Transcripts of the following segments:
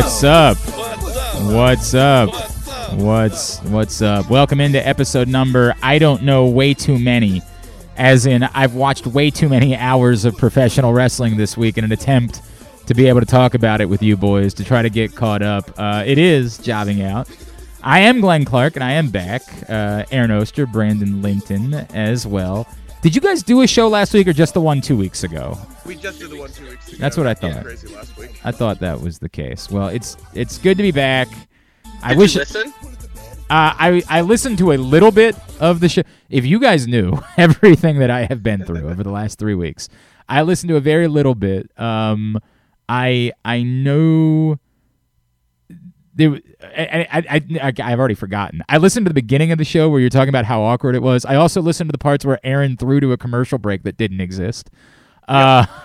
What's up? What's up? What's what's up? Welcome into episode number I don't know way too many. As in I've watched way too many hours of professional wrestling this week in an attempt to be able to talk about it with you boys to try to get caught up. Uh, it is jobbing out. I am Glenn Clark and I am back. Uh, Aaron Oster, Brandon Linton as well. Did you guys do a show last week or just the one two weeks ago? We just did the one two weeks ago. That's what I thought. crazy last week. I thought that was the case. Well, it's it's good to be back. I Did wish you listen? Uh, I I listened to a little bit of the show. If you guys knew everything that I have been through over the last three weeks, I listened to a very little bit. Um, I I know there. I, I, I, I've already forgotten. I listened to the beginning of the show where you're talking about how awkward it was. I also listened to the parts where Aaron threw to a commercial break that didn't exist. Uh,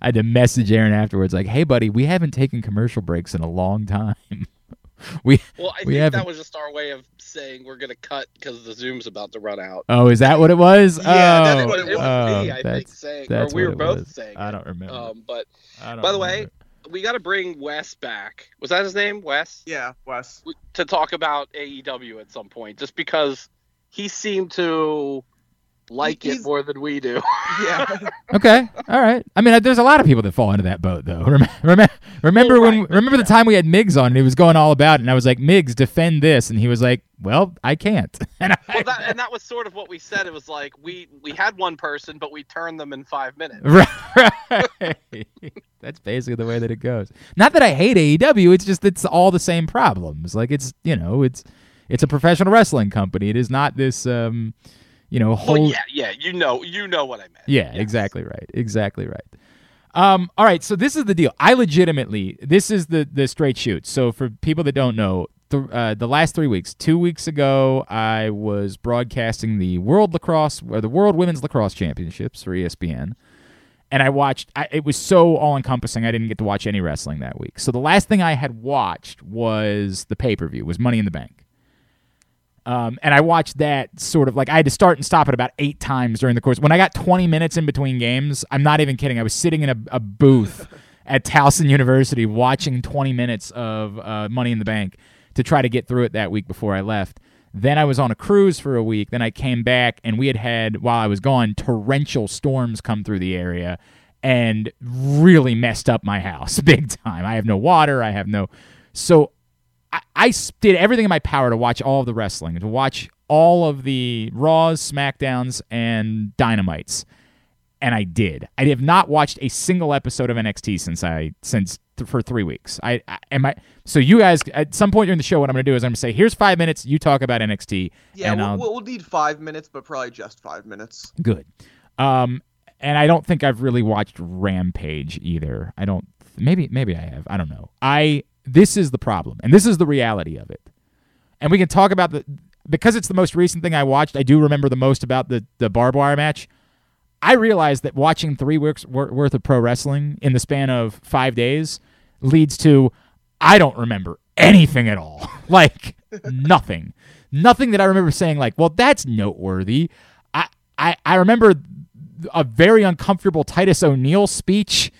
I had to message Aaron afterwards, like, "Hey, buddy, we haven't taken commercial breaks in a long time. We Well, I We think haven't- that was just our way of saying we're gonna cut because the Zoom's about to run out. oh, is that what it was? yeah, oh, that's what it was. oh, me, I think, that's- saying, or we were both was. saying. I don't remember. Um, but don't by the way, we got to bring Wes back. Was that his name, Wes? Yeah, Wes. To talk about AEW at some point, just because he seemed to like He's- it more than we do. Yeah. okay, all right. I mean, there's a lot of people that fall into that boat, though. Remember, remember, remember Well, when? right, Remember the time we had Miggs on, and he was going all about it, and I was like, "Miggs, defend this," and he was like, "Well, I can't." And I, well, that, and that was sort of what we said. It was like we we had one person, but we turned them in five minutes. Right. That's basically the way that it goes. Not that I hate AEW, it's just it's all the same problems. Like it's you know, it's it's a professional wrestling company. It is not this um you know, whole Well, yeah, yeah, you know, you know what I meant. yeah, Yes. exactly right. Exactly right. Um, all right, so this is the deal. I legitimately, this is the the straight shoot. So for people that don't know, th- uh, the last three weeks, two weeks ago, I was broadcasting the World Lacrosse or the World Women's Lacrosse Championships for ESPN, and I watched. I, it was so all encompassing. I didn't get to watch any wrestling that week. So the last thing I had watched was the pay per view. Was Money in the Bank. Um, and I watched that sort of like I had to start and stop it about eight times during the course. When I got 20 minutes in between games, I'm not even kidding. I was sitting in a, a booth at Towson University watching 20 minutes of uh, Money in the Bank to try to get through it that week before I left. Then I was on a cruise for a week. Then I came back, and we had had, while I was gone, torrential storms come through the area and really messed up my house big time. I have no water. I have no. So I, I did everything in my power to watch all of the wrestling, to watch all of the Raws, SmackDowns, and Dynamites, and I did. I have not watched a single episode of NXT since I since th- for three weeks. I, I am I. So you guys, at some point during the show, what I'm going to do is I'm going to say, "Here's five minutes. You talk about NXT." Yeah, and we'll, I'll, we'll we'll need five minutes, but probably just five minutes. Good. Um, and I don't think I've really watched Rampage either. I don't. Maybe maybe I have. I don't know. I this is the problem, and this is the reality of it. And we can talk about the because it's the most recent thing I watched. I do remember the most about the the barbed wire match. I realized that watching three weeks worth of pro wrestling in the span of five days leads to I don't remember anything at all. like nothing. Nothing that I remember saying like, well, that's noteworthy. I, I, I remember a very uncomfortable Titus O'Neil speech.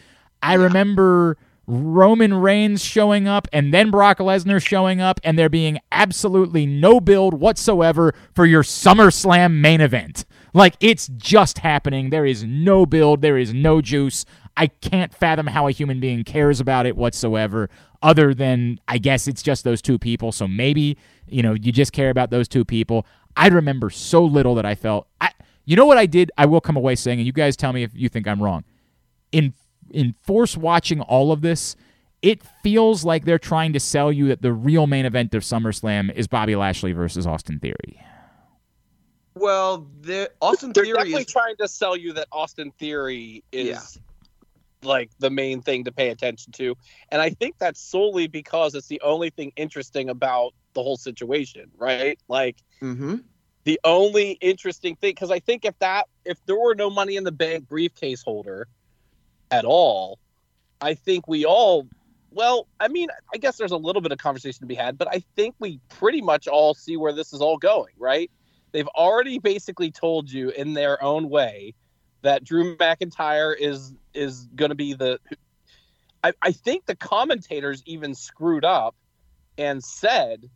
I remember Roman Reigns showing up and then Brock Lesnar showing up and there being absolutely no build whatsoever for your SummerSlam main event. Like it's just happening. There is no build, there is no juice. I can't fathom how a human being cares about it whatsoever other than I guess it's just those two people. So maybe, you know, you just care about those two people. I remember so little that I felt I you know what I did? I will come away saying and you guys tell me if you think I'm wrong in in force watching all of this, it feels like they're trying to sell you that the real main event of SummerSlam is Bobby Lashley versus Austin Theory. Well, the Austin They're Theory definitely is trying to sell you that Austin Theory is like the main thing to pay attention to. And I think that's solely because it's the only thing interesting about the whole situation, right? Like Mm-hmm. the only interesting thing because I think if that if there were no money in the bank briefcase holder at all, I think we all well, I mean, I guess there's a little bit of conversation to be had, but I think we pretty much all see where this is all going, right? They've already basically told you in their own way that Drew McIntyre is is going to be the. I, I think the commentators even screwed up and said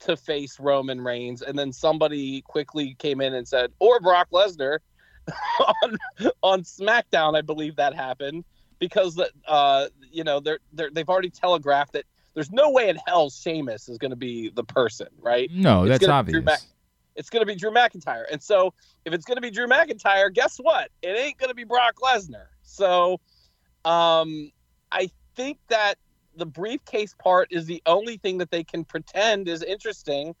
to face Roman Reigns, and then somebody quickly came in and said, or Brock Lesnar on on SmackDown, I believe that happened because that uh you know they're they're they've already telegraphed that there's no way in hell Sheamus is going to be the person, right? No, It's that's obvious. Mac- it's going to be Drew McIntyre. And so if it's going to be Drew McIntyre, guess what? It ain't going to be Brock Lesnar. So um, I think that the briefcase part is the only thing that they can pretend is interesting.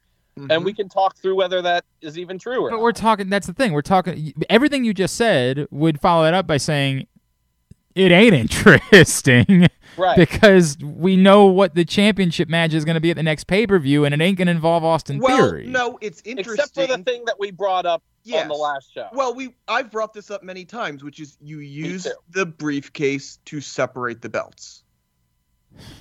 And we mm-hmm. can talk through whether that is even true or But not. we're talking. That's the thing. We're talking. Everything you just said would follow it up by saying it ain't interesting right. because we know what the championship match is going to be at the next pay per view, and it ain't going to involve Austin Well, Theory. no, it's interesting. Except for the thing that we brought up Yes. on the last show. Well, we I've brought this up many times, which is you use the briefcase to separate the belts.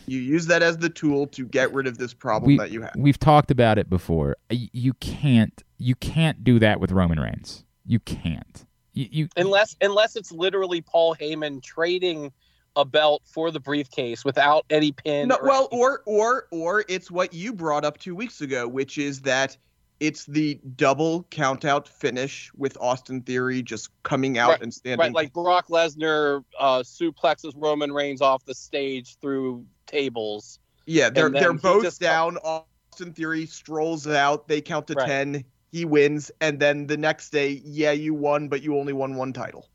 You use that as the tool to get rid of this problem we, that you have. We've talked about it before. You can't. You can't do that with Roman Reigns. You can't. You, you unless unless it's literally Paul Heyman trading a belt for the briefcase without any pin. No, or well, anything. or or or it's what you brought up two weeks ago, which is that it's the double countout finish with Austin Theory just coming out Right, and standing. right, like Brock Lesnar uh, suplexes Roman Reigns off the stage through tables. yeah, they're they're both just- down. Austin Theory strolls out. They count to Right. ten. He wins, and then the next day, yeah, you won, but you only won one title.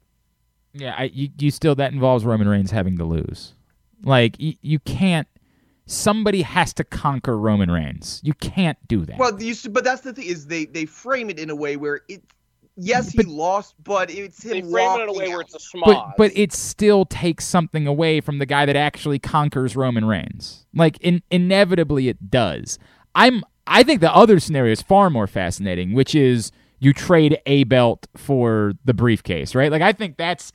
Yeah, I, you, you still that involves Roman Reigns having to lose. Like you, you can't. Somebody has to conquer Roman Reigns. You can't do that. Well, you, s- but that's the thing is they they frame it in a way where it. Yes, he But- lost, but it's him They frame it in a walking way where it's a schmoz. but but it still takes something away from the guy that actually conquers Roman Reigns. Like in, inevitably it does. I'm I think the other scenario is far more fascinating, which is you trade a belt for the briefcase, right? Like I think that's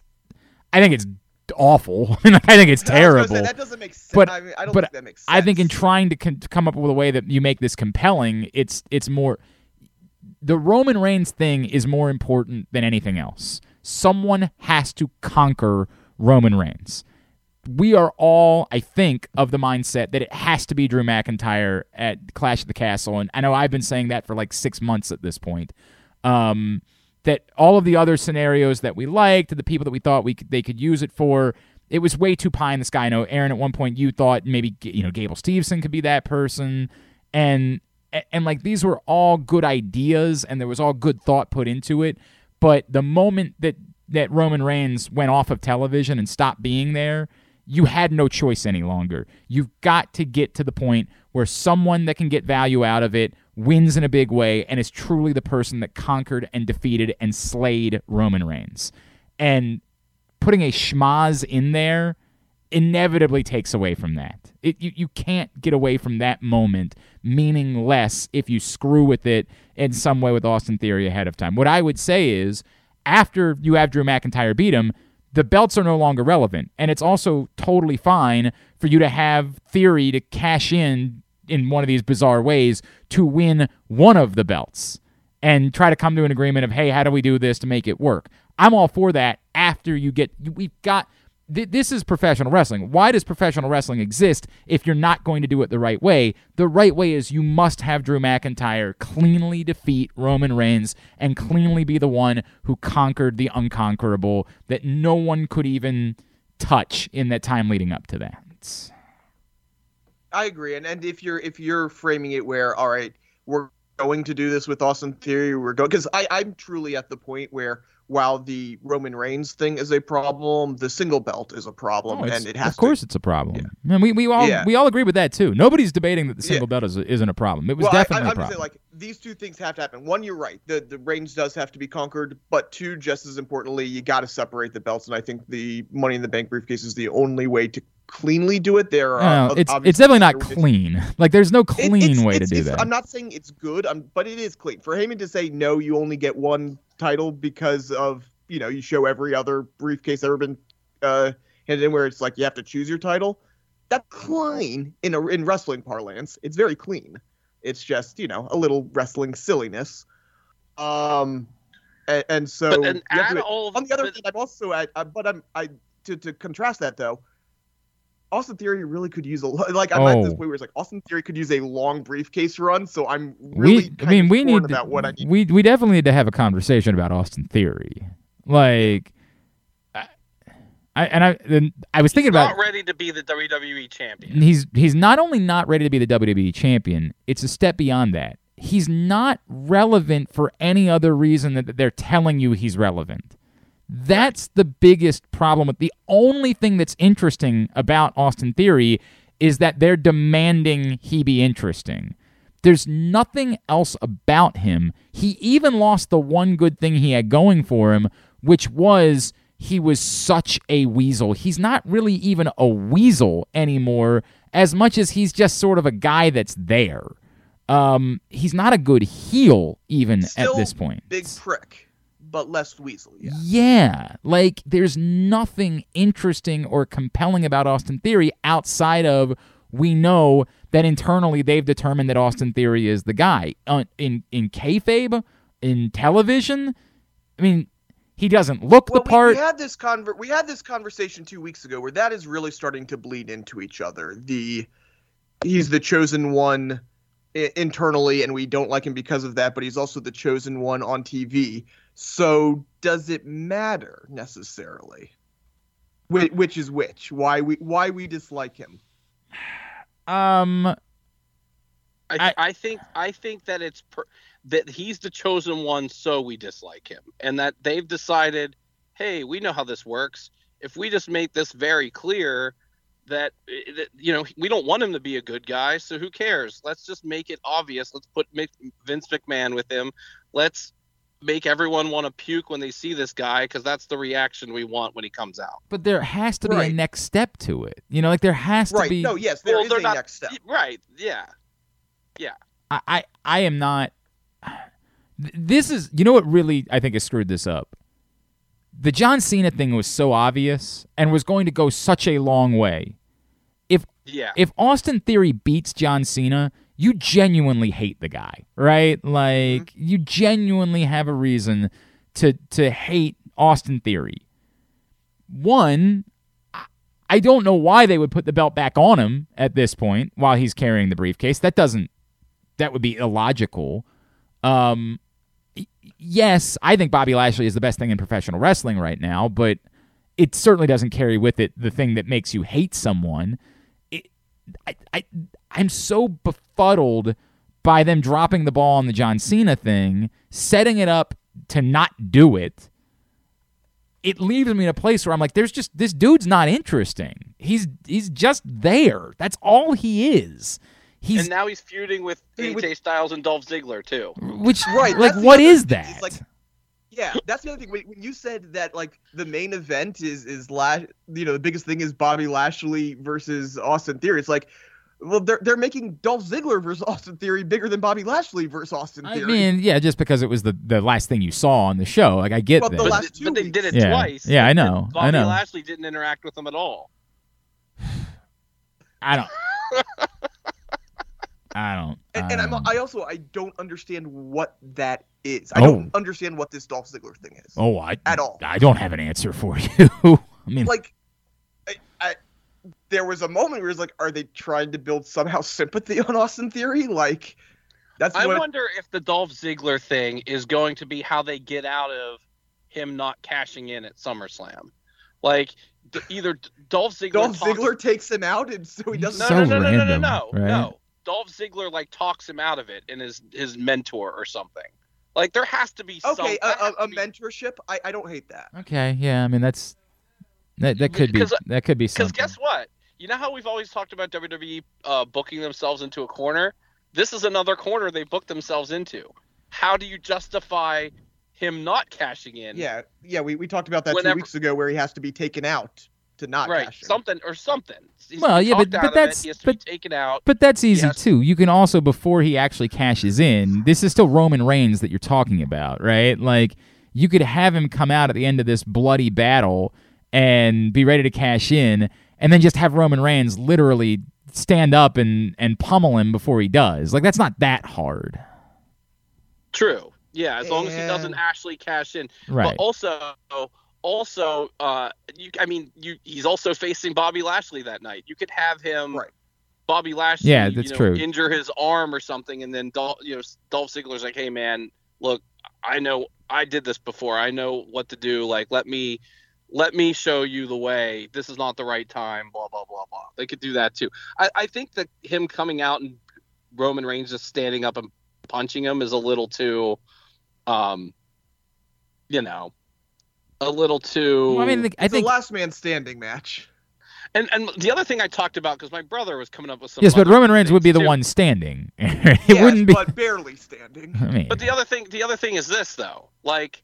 I think it's awful. I think it's gonna say, terrible. that doesn't make sense. But- I, mean, I don't but think that makes sense. I think in trying to con- come up with a way that you make this compelling, it's it's more the Roman Reigns thing is more important than anything else. Someone has to conquer Roman Reigns. We are all, I think, of the mindset that it has to be Drew McIntyre at Clash of the Castle, and I know I've been saying that for like six months at this point. Um, that all of the other scenarios that we liked, the people that we thought we could, they could use it for, it was way too pie in the sky. I know Aaron at one point you thought maybe you know Gable Steveson could be that person, and, and like these were all good ideas, and there was all good thought put into it. But the moment that that Roman Reigns went off of television and stopped being there, you had no choice any longer. You've got to get to the point where someone that can get value out of it wins in a big way and is truly the person that conquered and defeated and slayed Roman Reigns. And putting a schmoz in there inevitably takes away from that. It, you, you can't get away from that moment meaning less if you screw with it in some way with Austin Theory ahead of time. What I would say is after you have Drew McIntyre beat him, the belts are no longer relevant. And it's also totally fine for you to have Theory to cash in in one of these bizarre ways to win one of the belts and try to come to an agreement of, hey, how do we do this to make it work? I'm all for that after you get, we've got, th- this is professional wrestling. Why does professional wrestling exist if you're not going to do it the right way? The right way is you must have Drew McIntyre cleanly defeat Roman Reigns and cleanly be the one who conquered the unconquerable that no one could even touch in that time leading up to that. I agree, and and if you're if you're framing it where all right, we're going to do this with Austin Theory. We're going because I I'm truly at the point where while the Roman Reigns thing is a problem, the single belt is a problem, Oh, and it has of course it's a problem. And we, we all Yeah. we all agree with that too. Nobody's debating that the Yeah. single belt is, isn't a problem. It was well, definitely I, I, a I'm problem. saying like these two things have to happen. One, you're right. The the Reigns does have to be conquered, but two, just as importantly, you got to separate the belts. And I think the Money in the Bank briefcase is the only way to cleanly do it. There are No, it's it's definitely not clean. Like there's no It- clean it's- way to do it's- that. I'm not saying it's good, um, but it is clean. For Heyman to say no, you only get one title because of you know you show every other briefcase ever been uh, handed in where it's like you have to choose your title. That's clean in a, in wrestling parlance. It's very clean. It's just you know a little wrestling silliness. Um, and, and so But and add to- all on the other but- hand, I'm also at, uh, but I'm I to to contrast that though. Austin Theory really could use a lo- like I'm at this Oh. point where it's like Austin Theory could use a long briefcase run, so I'm really we, I mean, we torn need about what I need. we we definitely need to have a conversation about Austin Theory. Like, I, I and I then I was thinking about not ready to be the WWE champion. he's he's not only not ready to be the WWE champion, it's a step beyond that. He's not relevant for any other reason that they're telling you he's relevant. That's the biggest problem with the only thing that's interesting about Austin Theory is that they're demanding he be interesting. There's nothing else about him. He even lost the one good thing he had going for him, which was he was such a weasel. He's not really even a weasel anymore, as much as he's just sort of a guy that's there. Um, he's not a good heel even Still at this point. Big prick, but less weasel. Yeah. Yeah, like there's nothing interesting or compelling about Austin Theory outside of we know that internally they've determined that Austin Theory is the guy. Uh, in in kayfabe, in television, I mean, he doesn't look Well, the part. we, we had this conver- we had this conversation two weeks ago where that is really starting to bleed into each other. The he's the chosen one internally, and we don't like him because of that. But he's also the chosen one on TV. So does it matter necessarily? Which, which is which? Why we why we dislike him? um, I, I- I think I think that it's per, that he's the chosen one, so we dislike him, and that they've decided, hey, we know how this works. If we just make this very clear that, eh, that you know we don't want him to be a good guy, so who cares? Let's just make it obvious. Let's put Vince McMahon with him. Let's make everyone want to puke when they see this guy because that's the reaction we want when he comes out. but there has to be a next step to it. You know, like there has to Right? be. No. Yes, there Well, is a not- next step. Right? Yeah. I, I I am not. This is you know what really I think has screwed this up. The John Cena thing was so obvious and was going to go such a long way. If Yeah. If Austin Theory beats John Cena, you genuinely hate the guy, right? Like you genuinely have a reason to to hate Austin Theory. One, I- I don't know why they would put the belt back on him at this point while he's carrying the briefcase. That doesn't that would be illogical. Um yes, I think Bobby Lashley is the best thing in professional wrestling right now, but it certainly doesn't carry with it the thing that makes you hate someone. It, I, I, I'm so befuddled by them dropping the ball on the John Cena thing, setting it up to not do it. It leaves me in a place where I'm like, there's just this dude's not interesting. He's he's just there. That's all he is. He's and now he's feuding with Hey, AJ with- Styles and Dolph Ziggler too. which Right, like that's the what other is thing, that? like, Yeah, that's the other thing. When, when you said that, like the main event is is Lash, you know, the biggest thing is Bobby Lashley versus Austin Theory. It's like, well, they're they're making Dolph Ziggler versus Austin Theory bigger than Bobby Lashley versus Austin Theory. I mean, yeah, just because it was the, the last thing you saw on the show. Like I get But that. But, last two but they did it Yeah. twice. Yeah, I and know, I Bobby know. Lashley didn't interact with them at all. I don't. I don't. and, and I'm, I also I don't understand what that is. I Oh. don't understand what this Dolph Ziggler thing is oh, I at all. I don't have an answer for you. I mean, Like, I, I there was a moment where it's like, are they trying to build somehow sympathy on Austin Theory? Like, that's I what. wonder if the Dolph Ziggler thing is going to be how they get out of him not cashing in at SummerSlam. Like d- either Dolph Ziggler Dolph talks- Ziggler takes him out, and so he doesn't. No, So no, no, no, no, no, random, no, right? no. Dolph Ziggler like talks him out of it and his his mentor or something. Like there has to be some Okay, a, a, a be- mentorship. I, I don't hate that. Okay, yeah. I mean, that's that that could be uh, that could be something. Because guess what? You know how we've always talked about WWE uh, booking themselves into a corner? This is another corner they booked themselves into. How do you justify him not cashing in? Yeah, yeah. We, we talked about that Whenever- two weeks ago, where he has to be taken out to not right. cash in. Something or something. He's Well, yeah, but- but out of it, that's- he has to but- be taken out. But that's easy Yes. too. You can also before he actually cashes in. This is still Roman Reigns that you're talking about, right? Like you could have him come out at the end of this bloody battle and be ready to cash in, and then just have Roman Reigns literally stand up and and pummel him before he does. Like that's not that hard, True. Yeah, as long as he doesn't actually cash in. right? But also, also, uh, you. I mean, you. He's also facing Bobby Lashley that night. You could have him, Right. Bobby Lashley, Yeah, that's you know, true. injure his arm or something, and then Dolph, you know, Dolph Ziggler's like, "Hey, man, look, I know I did this before. I know what to do. Like, let me." Let me show you the way. This is not the right time. Blah blah blah blah. They could do that too. I, I think that him coming out and Roman Reigns just standing up and punching him is a little too, um, you know, a little too. Well, I mean, I it's think a last man standing match. and and the other thing I talked about because my brother was coming up with some. yes, but Roman Reigns would be the too. one standing. it yes, wouldn't be. but barely standing. I mean, But the other thing, the other thing is this though, like,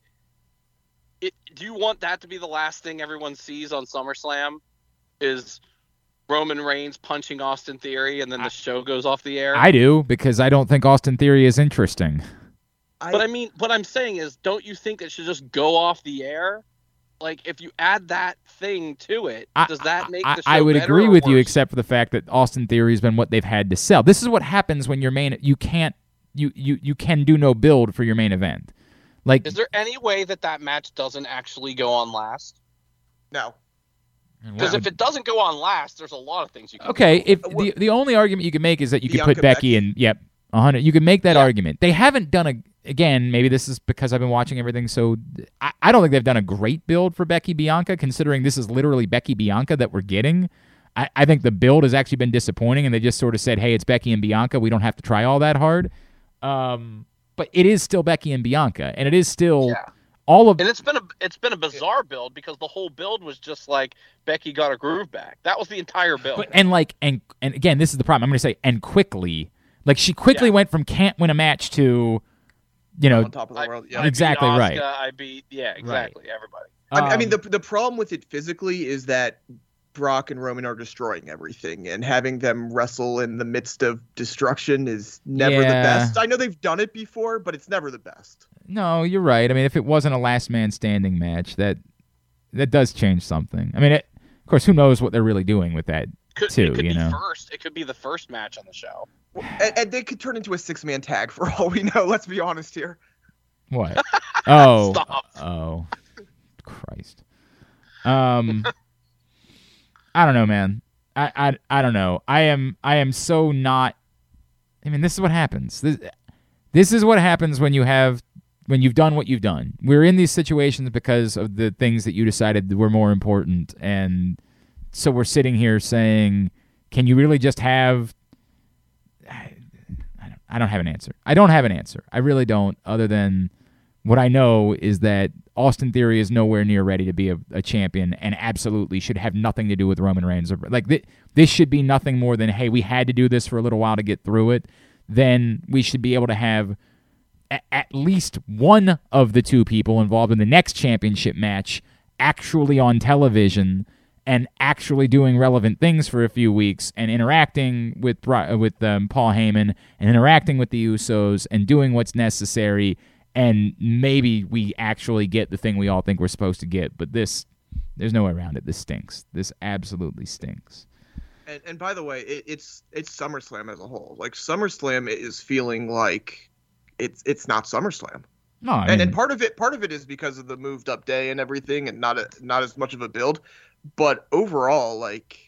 it. Do you want that to be the last thing everyone sees on SummerSlam? Is Roman Reigns punching Austin Theory and then the show goes off the air? I do because I don't think Austin Theory is interesting. But I mean, what I'm saying is, don't you think it should just go off the air? Like, if you add that thing to it, I- does that make I, the show I would agree or with you, except for the fact that Austin Theory has been what they've had to sell. This is what happens when your main you can't you you you can do no build for your main event. Like Is there any way that that match doesn't actually go on last? no. Because if it doesn't go on last, there's a lot of things you can. okay, do. if Uh, the the only argument you can make is that you could put Becky Becky. in. Yep, a hundred. You can make that Yeah. argument. They haven't done a. Again, maybe this is because I've been watching everything. So I, I don't think they've done a great build for Becky Bianca, considering this is literally Becky Bianca that we're getting. I, I think the build has actually been disappointing, and they just sort of said, "Hey, it's Becky and Bianca. We don't have to try all that hard." Um, but it is still Becky and Bianca, and it is still Yeah. all of And it's been a it's been a bizarre build because the whole build was just like Becky got her groove back. That was the entire build. But, and like and and again, this is the problem. I'm going to say and quickly, like she quickly Yeah. went from can't win a match to, you know, on top of the I- world. I Yeah. beat Exactly right. I beat yeah, exactly everybody. I, I mean, um, the the problem with it physically is that Brock and Roman are destroying everything, and having them wrestle in the midst of destruction is never the best. I know they've done it before, but it's never the best. no, you're right. I mean, if it wasn't a last man standing match, that that does change something. I mean, it, of course, who knows what they're really doing with that? Could, Too, it could you be know. first. It could be the first match on the show. And, and they could turn into a six man tag for all we know. Let's be honest here. What? Oh, Stop. oh, Christ. Um, I don't know, man. I, I I don't know. I am I am so not. I mean, this is what happens. This this is what happens when you have when you've done what you've done. We're in these situations because of the things that you decided were more important, and so we're sitting here saying, "Can you really just have?" I, I don't, I don't have an answer. I don't have an answer. I really don't. Other than what I know is that Austin Theory is nowhere near ready to be a, a champion, and absolutely should have nothing to do with Roman Reigns. Like th- this should be nothing more than, hey, we had to do this for a little while to get through it. Then we should be able to have a- at least one of the two people involved in the next championship match actually on television and actually doing relevant things for a few weeks and interacting with with um, Paul Heyman and interacting with the Usos and doing what's necessary and maybe we actually get the thing we all think we're supposed to get but this there's no way around it this stinks this absolutely stinks And, and by the way, it, it's it's SummerSlam as a whole. Like SummerSlam is feeling like it's it's not SummerSlam. no I and and part of it part of it is because of the moved up day and everything and not a, not as much of a build but overall like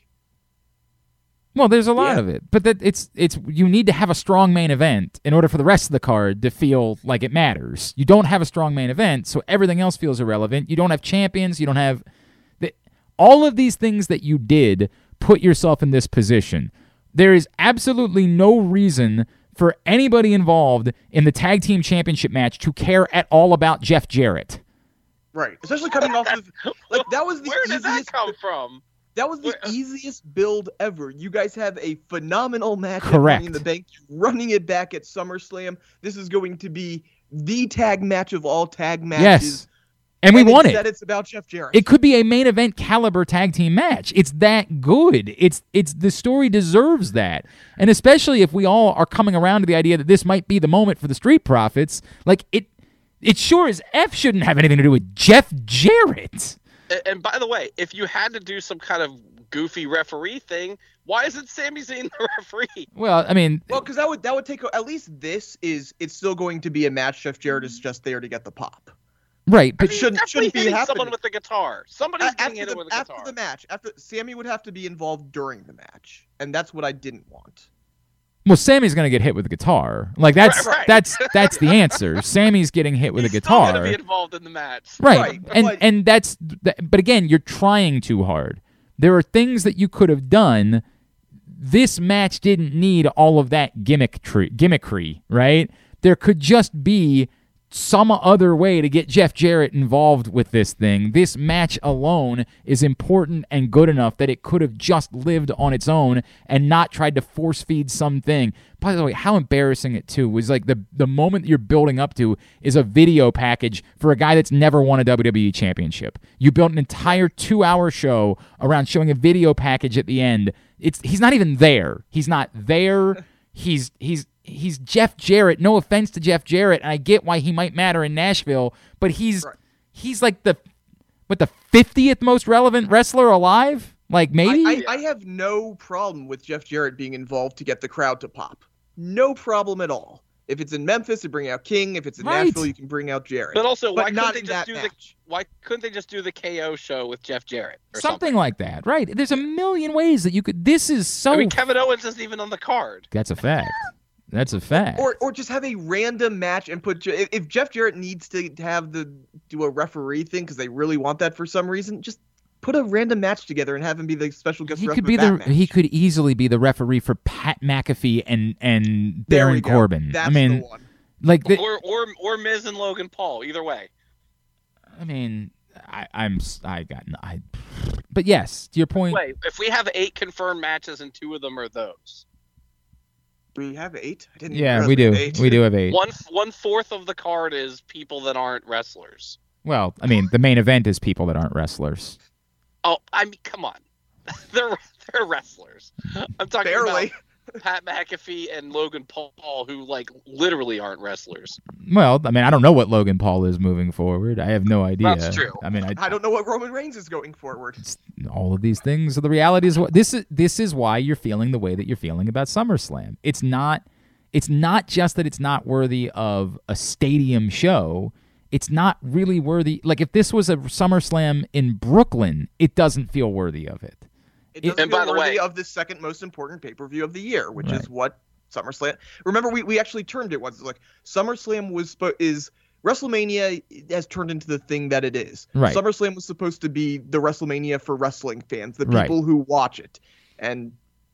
Well, there's a lot Yeah. of it, but that it's it's you need to have a strong main event in order for the rest of the card to feel like it matters. You don't have a strong main event, so everything else feels irrelevant. You don't have champions. You don't have the, all of these things that you did put yourself in this position. There is absolutely no reason for anybody involved in the tag team championship match to care at all about Jeff Jarrett. Right. Especially coming off of like that was the Where did that come from? That was the Where- uh, easiest build ever. You guys have a phenomenal match Correct. In the Bank, You're running it back at SummerSlam. This is going to be the tag match of all tag matches. Yes. And we won it. instead it's about Jeff Jarrett. It could be a main event caliber tag team match. It's that good. It's it's the story deserves that. And especially if we all are coming around to the idea that this might be the moment for the Street Profits, like it it sure as F shouldn't have anything to do with Jeff Jarrett. A- And by the way, if you had to do some kind of goofy referee thing, why isn't Sami Zayn the referee? Well, I mean, well, because that would that would take at least this is it's still going to be a match. Jeff Jarrett is just there to get the pop. right, but It shouldn't shouldn't be happening. someone with the guitar. Somebody's A- getting after hit the, with a after the match, after Sami would have to be involved during the match, and that's what I didn't want. Well, Sami's going to get hit with a guitar. Like that's Right, right. that's that's the answer. Sami's getting hit with He's a still guitar. gonna be involved in the match. Right. Right, And but- and that's but again, you're trying too hard. There are things that you could have done. This match didn't need all of that gimmick tree, gimmickry, right? There could just be some other way to get Jeff Jarrett involved with this thing. This match alone is important and good enough that it could have just lived on its own and not tried to force feed something. By the way, how embarrassing it too was like the the moment you're building up to is a video package for a guy that's never won a WWE championship. You built an entire 2-hour show around showing a video package at the end. It's he's not even there. He's not there. He's he's he's Jeff Jarrett. No offense to Jeff Jarrett, and I get why he might matter in Nashville, but he's Right. he's like the what the fiftieth most relevant wrestler alive. Like maybe I, I, I have no problem with Jeff Jarrett being involved to get the crowd to pop. No problem at all. If it's in Memphis, you bring out King. If it's in Right. Nashville, you can bring out Jarrett. But also, why not couldn't they just do match. the why couldn't they just do the KO show with Jeff Jarrett or something, something? like that, right? There's a million ways that you could. This is so. I mean, Kevin Owens isn't even on the card. that's a fact. That's a fact. or or just have a random match and put if, if Jeff Jarrett needs to have the do a referee thing because they really want that for some reason, just put a random match together and have him be the special guest he ref could be the match. he could easily be the referee for Pat McAfee and and There Baron. Corbin. That's I mean, the one. like the, or or or Miz and Logan Paul. Either way. I mean, I, I'm I got I, but yes, to your point. Wait, if we have eight confirmed matches and two of them are those, We have eight. I didn't. Yeah, we do. eight. We do have eight. one one fourth of the card is people that aren't wrestlers. Well, I mean, the main event is people that aren't wrestlers. Oh, I mean, come on, they're they're wrestlers. I'm talking Barely. about Pat McAfee and Logan Paul, who like literally aren't wrestlers. Well, I mean, I don't know what Logan Paul is moving forward. I have no idea. That's true. I mean, I, I don't know what Roman Reigns is going forward. it's- all of these things. The reality is what this is. This is why you're feeling the way that you're feeling about SummerSlam. It's not. It's not just that it's not worthy of a stadium show. It's not really worthy. Like if this was a SummerSlam in Brooklyn, it doesn't feel worthy of it. It doesn't And by the way- of the second most important pay per view of the year, which Right. is what SummerSlam. Remember, we, we actually termed it once. It's like SummerSlam was is WrestleMania has turned into the thing that it is. Right. SummerSlam was supposed to be the WrestleMania for wrestling fans, the Right. people who watch it, and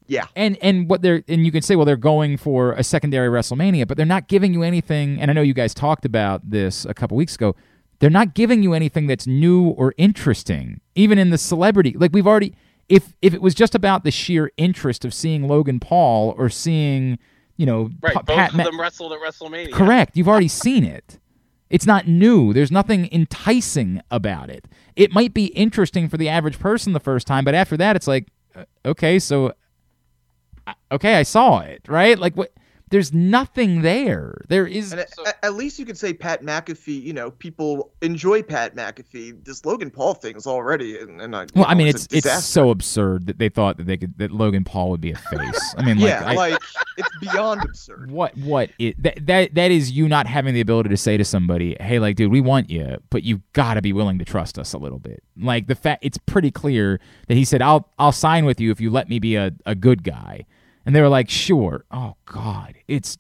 yeah, and and what they're and you can say well they're going for a secondary WrestleMania, but they're not giving you anything. And I know you guys talked about this a couple weeks ago. They're not giving you anything that's new or interesting, even in the celebrity. Like we've already, if if it was just about the sheer interest of seeing Logan Paul or seeing, you know, Right, Pa- both Pat of Ma- them wrestled at WrestleMania. Correct. You've already seen it. It's not new. There's nothing enticing about it. It might be interesting for the average person the first time, but after that, it's like, uh, okay, so, uh, okay, I saw it, right? Like, what? There's nothing there. There is. and at, at- at least you could say Pat McAfee. You know, people enjoy Pat McAfee. This Logan Paul thing is already, and, and I, you Well, I mean, a it's it's so absurd that they thought that they could that Logan Paul would be a face. I mean, like, yeah, I- like it's beyond absurd. what what it that, that that is you not having the ability to say to somebody hey like dude we want you but you got to be willing to trust us a little bit like the fact it's pretty clear that he said i'll i'll sign with you if you let me be a, a good guy and they were like sure oh god it's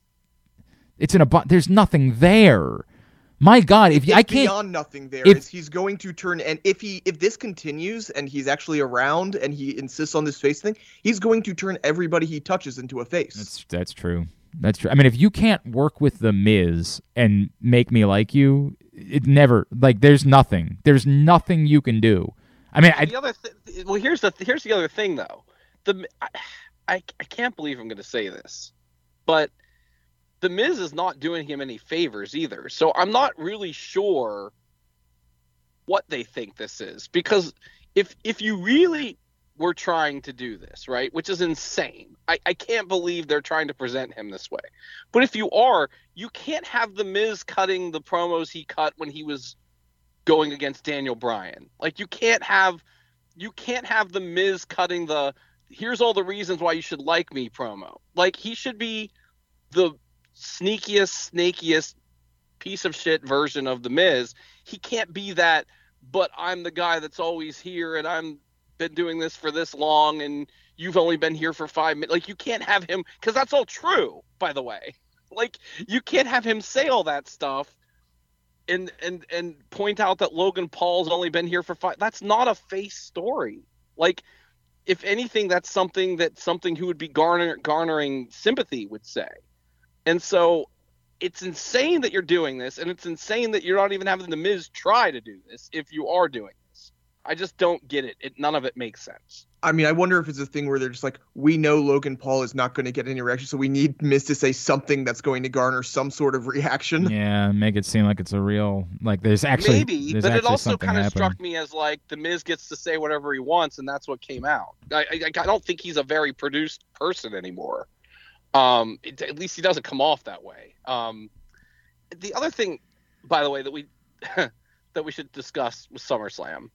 it's in a bu- there's nothing there My God, if it's I can't, beyond nothing there. if- is he's going to turn and if he if this continues and he's actually around and he insists on this face thing, he's going to turn everybody he touches into a face. That's that's true. That's true. I mean, if you can't work with the Miz and make me like you, it never like there's nothing. There's nothing you can do. I mean, I, the other th- well here's the here's the other thing though the I, I, I can't believe i'm going to say this but the miz is not doing him any favors either so i'm not really sure what they think this is because if if you really were trying to do this right which is insane I, I can't believe they're trying to present him this way but if you are you can't have the miz cutting the promos he cut when he was going against Daniel Bryan. Like you can't have you can't have the Miz cutting the here's all the reasons why you should like me promo. Like he should be the sneakiest, snakiest piece of shit version of the Miz. He can't be that, but I'm the guy that's always here and I'm been doing this for this long and you've only been here for five minutes. Like you can't have him because that's all true, by the way. Like you can't have him say all that stuff and and and point out that Logan Paul's only been here for five. That's not a face story. Like, if anything, that's something that something who would be garner, garnering sympathy would say. And so, it's insane that you're doing this, and it's insane that you're not even having the Miz try to do this. If you are doing I just don't get it. It none of it makes sense. I mean, I wonder if it's a thing where they're just like, we know Logan Paul is not going to get any reaction, so we need Miz to say something that's going to garner some sort of reaction. yeah, make it seem like it's a real like there's actually Maybe, there's but it also kind of struck me as like the Miz gets to say whatever he wants, and that's what came out. I, I, I don't think he's a very produced person anymore. Um, it- at least he doesn't come off that way. Um, the other thing, by the way, that we that we should discuss with SummerSlam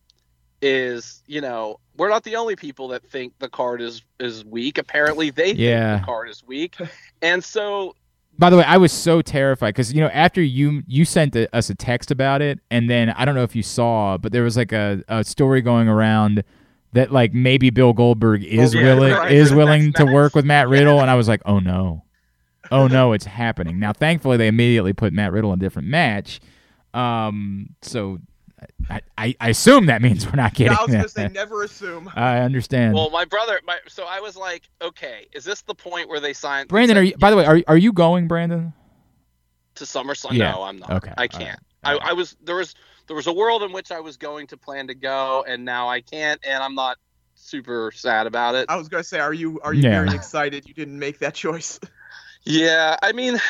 is, you know, we're not the only people that think the card is is weak. Apparently, they Yeah. think the card is weak, and so By the way, I was so terrified because you know after you you sent a, us a text about it, and then I don't know if you saw, but there was like a, a story going around that like maybe Bill Goldberg is yeah, willing right. is willing to work with Matt Riddle, and I was like, oh no, oh no, it's happening now. Thankfully, they immediately put Matt Riddle in a different match, um, so I, I, I assume that means we're not Yeah, getting I was going to that. say, never assume. I understand. well, my brother, my so I was like, okay, is this the point where they signed Brandon, are you? By the way, are are you going, Brandon? to SummerSlam? Yeah. No, I'm not. Okay. I can't. right. I, I was there was there was a world in which I was going to plan to go, and now I can't, and I'm not super sad about it. I was going to say, are you are you Yeah. very excited you didn't make that choice? Yeah, I mean,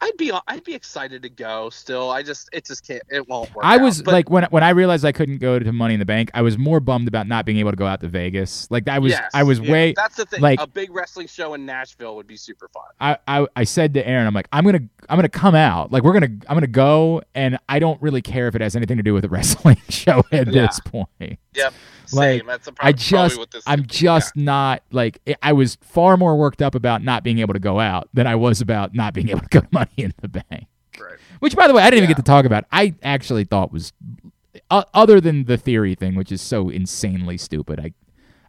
I'd be I'd be excited to go. Still, I just it just can't it won't work. I out. was But like when when I realized I couldn't go to Money in the Bank, I was more bummed about not being able to go out to Vegas. Like I was Yes. I was Yeah. way that's the thing. like- a big wrestling show in Nashville would be super fun. I, I I said to Aaron, I'm like, I'm gonna I'm gonna come out. Like we're gonna I'm gonna go and I don't really care if it has anything to do with the wrestling show at Yeah. this point. Yep, Like, same. That's a, I probably just what this I'm yeah. just not like I- I was far more worked up about not being able to go out than I was about not being able to go to Money in the Bank. Right. Which, by the way, I didn't even get to talk about. I actually thought was, uh, other than the theory thing, which is so insanely stupid. I,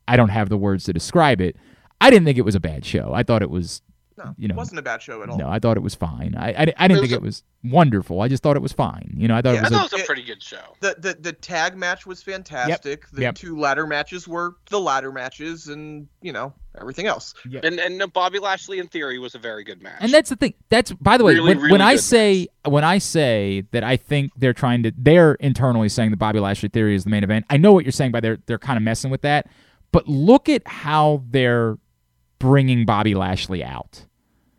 I don't have the words to describe it. I didn't think it was a bad show. I thought it was, No, You know, it wasn't a bad show at all. no, I thought it was fine. I, I, I didn't It was think it was wonderful. I just thought it was fine. You know, I thought Yeah, it I was. thought A, it was a pretty good show. The, the the tag match was fantastic. The Yep. two ladder matches were the ladder matches, and you know everything else. And and uh, Bobby Lashley in theory was a very good match. And that's the thing. That's by the way, Really, when, really when I good say when I say that I think they're trying to, they're internally saying the Bobby Lashley theory is the main event. I know what you're saying by they're they're kind of messing with that, but look at how they're bringing Bobby Lashley out.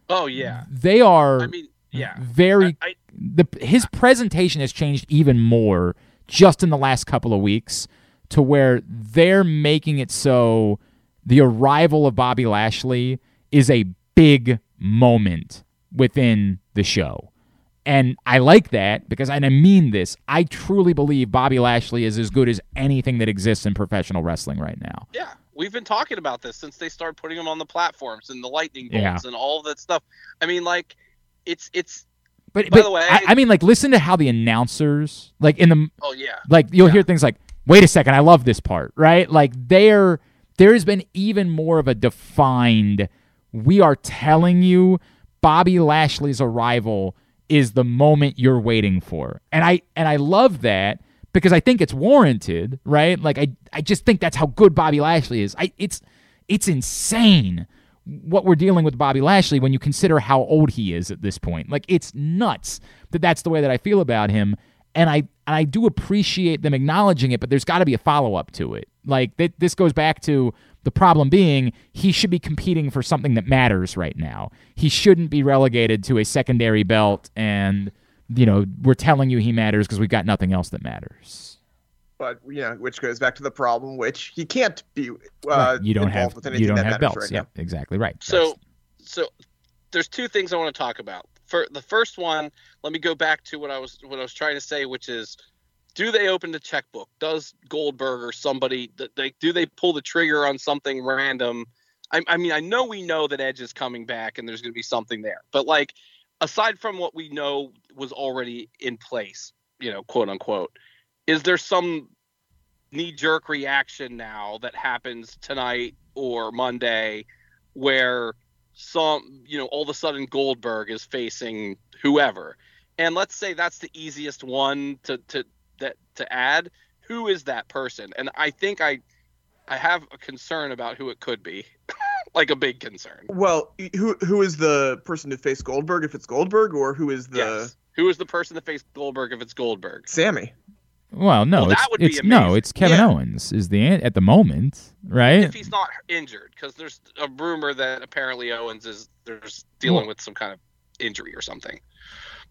Oh yeah, They are I mean yeah. very I, I, the his presentation has changed even more just in the last couple of weeks to where they're making it so the arrival of Bobby Lashley is a big moment within the show. And I like that because and I mean this. I truly believe Bobby Lashley is as good as anything that exists in professional wrestling right now. Yeah, we've been talking about this since they started putting them on the platforms and the lightning bolts Yeah. and all that stuff. I mean, like, it's it's. But, By but the way- I, I mean like listen to how the announcers like in the Oh yeah, Like you'll Yeah. hear things like, "Wait a second, I love this part," right? Like there, there has been even more of a defined. We are telling you, Bobby Lashley's arrival is the moment you're waiting for. And I and I love that because I think it's warranted, right? Like I I just think that's how good Bobby Lashley is. I it's it's insane what we're dealing with Bobby Lashley when you consider how old he is at this point. Like it's nuts that that's the way that I feel about him. And I and I do appreciate them acknowledging it, but there's got to be a follow up to it. Like th- this goes back to the problem being he should be competing for something that matters right now. He shouldn't be relegated to a secondary belt and you know, we're telling you he matters because we've got nothing else that matters. But you know, which goes back to the problem, which he can't be. Uh, Right. You don't have with you don't have belts. right yep, exactly right. So, That's- so there's two things I want to talk about. For the first one, let me go back to what I was what I was trying to say, which is, do they open the checkbook? Does Goldberg or somebody th- they do they pull the trigger on something random? I, I mean, I know we know that Edge is coming back and there's going to be something there, but like aside from what we know was already in place, you know, quote unquote, is there some knee jerk reaction now that happens tonight or Monday where some you know all of a sudden Goldberg is facing whoever? And let's say that's the easiest one to to that to add. Who is that person? And I think I I have a concern about who it could be. Like a big concern. Well, who who is the person to face Goldberg if it's Goldberg, or who is the yes who is the person to face Goldberg if it's Goldberg Sami? well, no, Well, it's, that would be it's no, it's Kevin Yeah. Owens is the at the moment, right? if he's not injured because there's a rumor that apparently Owens is there's dealing Well- with some kind of injury or something.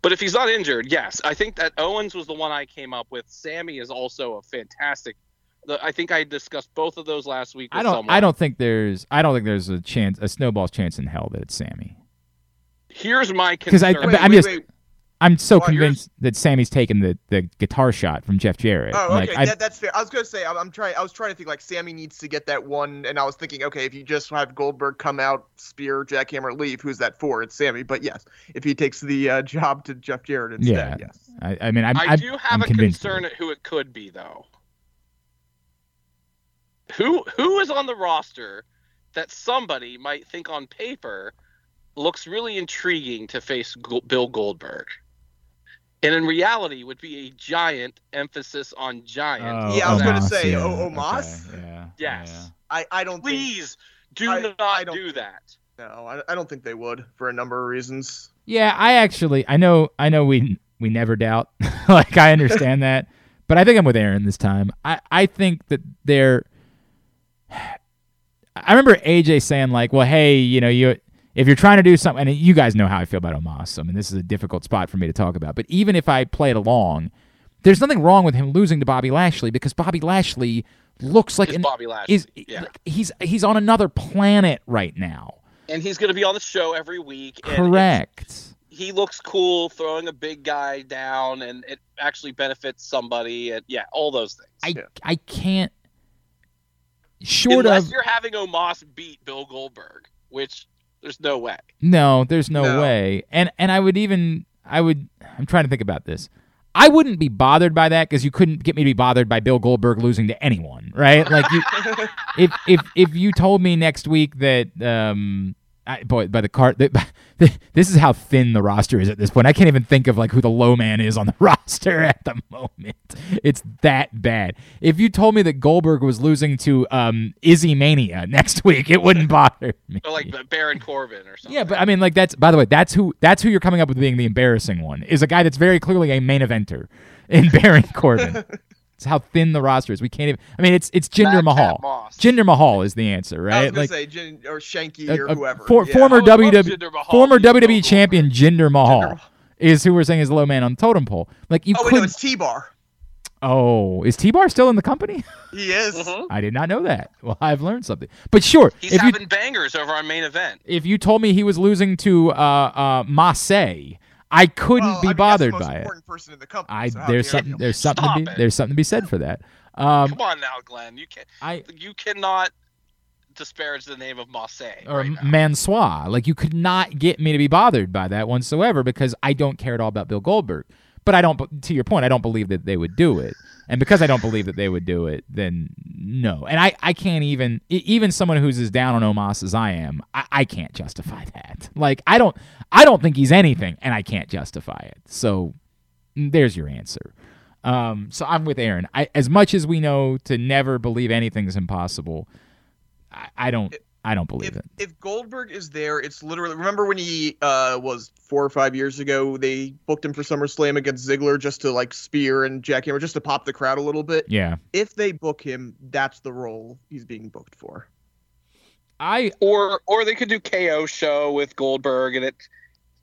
But if he's not injured, yes, I think that Owens was the one I came up with. Sami is also a fantastic. The, I think I discussed both of those last week. With I don't. Someone. I don't think there's. I don't think there's a chance, a snowball's chance in hell that it's Sami. Here's my 'Cause I- concern. but I'm just- wait. I'm so Well, yours- convinced that Sami's taken the, the guitar shot from Jeff Jarrett. Oh, like, okay, I, that, that's fair. I was gonna say I'm, I'm trying. I was trying to think like Sami needs to get that one, and I was thinking, okay, if you just have Goldberg come out, spear, jackhammer, leave, who's that for? It's Sami. But yes, if he takes the uh, job to Jeff Jarrett instead, Yeah. yes. I, I mean, I'm, I I'm, do have I'm a concern at who it could be, though. Who who is on the roster that somebody might think on paper looks really intriguing to face Bill Goldberg, and in reality would be a giant emphasis on giant. Oh, Yeah, I was gonna say, yeah, O- Omos? okay, Yeah. Yes. I, I don't think. Please do I- not I don't- do that. No, I, I don't think they would for a number of reasons. Yeah, I actually I know I know we we never doubt. like I understand that. But I think I'm with Aaron this time. I, I think that they're I remember AJ saying like, "Well, hey, you know, you if you're trying to do something, and you guys know how I feel about Omos. I mean, this is a difficult spot for me to talk about. But even if I play it along, there's nothing wrong with him losing to Bobby Lashley because Bobby Lashley looks like an, Bobby Lashley. is yeah. he's he's on another planet right now. and he's going to be on the show every week. and Correct. he looks cool throwing a big guy down, and it actually benefits somebody. And yeah, all those things. I Yeah. I can't. Short Unless of you're having Omos beat Bill Goldberg, which there's no way. no, there's no, No. way. And and I would even I would I'm trying to think about this. I wouldn't be bothered by that because you couldn't get me to be bothered by Bill Goldberg losing to anyone, right? Like you, if if if you told me next week that um I, boy by the card this is how thin the roster is at this point. I can't even think of like who the low man is on the roster at the moment. It's that bad. If you told me that Goldberg was losing to um Izzy Mania next week, it wouldn't bother me. Or like Baron Corbin or something. Yeah, but I mean, like that's by the way, that's who that's who you're coming up with being the embarrassing one is a guy that's very clearly a main eventer in Baron Corbin. It's how thin the roster is. We can't even. I mean, it's it's Jinder Madcap Mahal. Moss. Jinder Mahal is the answer, I was right? gonna Like say Jin, or Shanky a- or whoever. for- yeah. former I would love WWE Mahal former to beat Bill WWE champion Jinder Mahal is who we're saying is the low man on the totem pole. Like you Oh wait, no, couldn't. it's T-Bar. oh, is T Bar still in the company? He is. Mhm. I did not know that. Well, I've learned something. But sure, He's if you having bangers over on main event. if you told me he was losing to uh uh Marseille, I couldn't Well, be I mean, bothered that's the most by it. the. I so there's something you. there's something to be it. there's something to be said for that. Um, Come on now, Glenn. You can I you cannot disparage the name of Marseille. or right. Mansoor, like you could not get me to be bothered by that whatsoever because I don't care at all about Bill Goldberg. But I don't. To your point, I don't believe that they would do it, and because I don't believe that they would do it, then no. And I, I can't even even someone who's as down on Omos as I am, I, I can't justify that. Like I don't, I don't think he's anything, and I can't justify it. So mm, there's your answer. Um, so I'm with Aaron. I, as much as we know to never believe anything's impossible, I, I don't, I don't believe if, it. if Goldberg is there, it's literally. Remember when he uh, was four or five years ago? They booked him for SummerSlam against Ziggler just to like spear and jackhammer, just to pop the crowd a little bit. Yeah, If they book him, that's the role he's being booked for. I Or or they could do KO show with Goldberg and it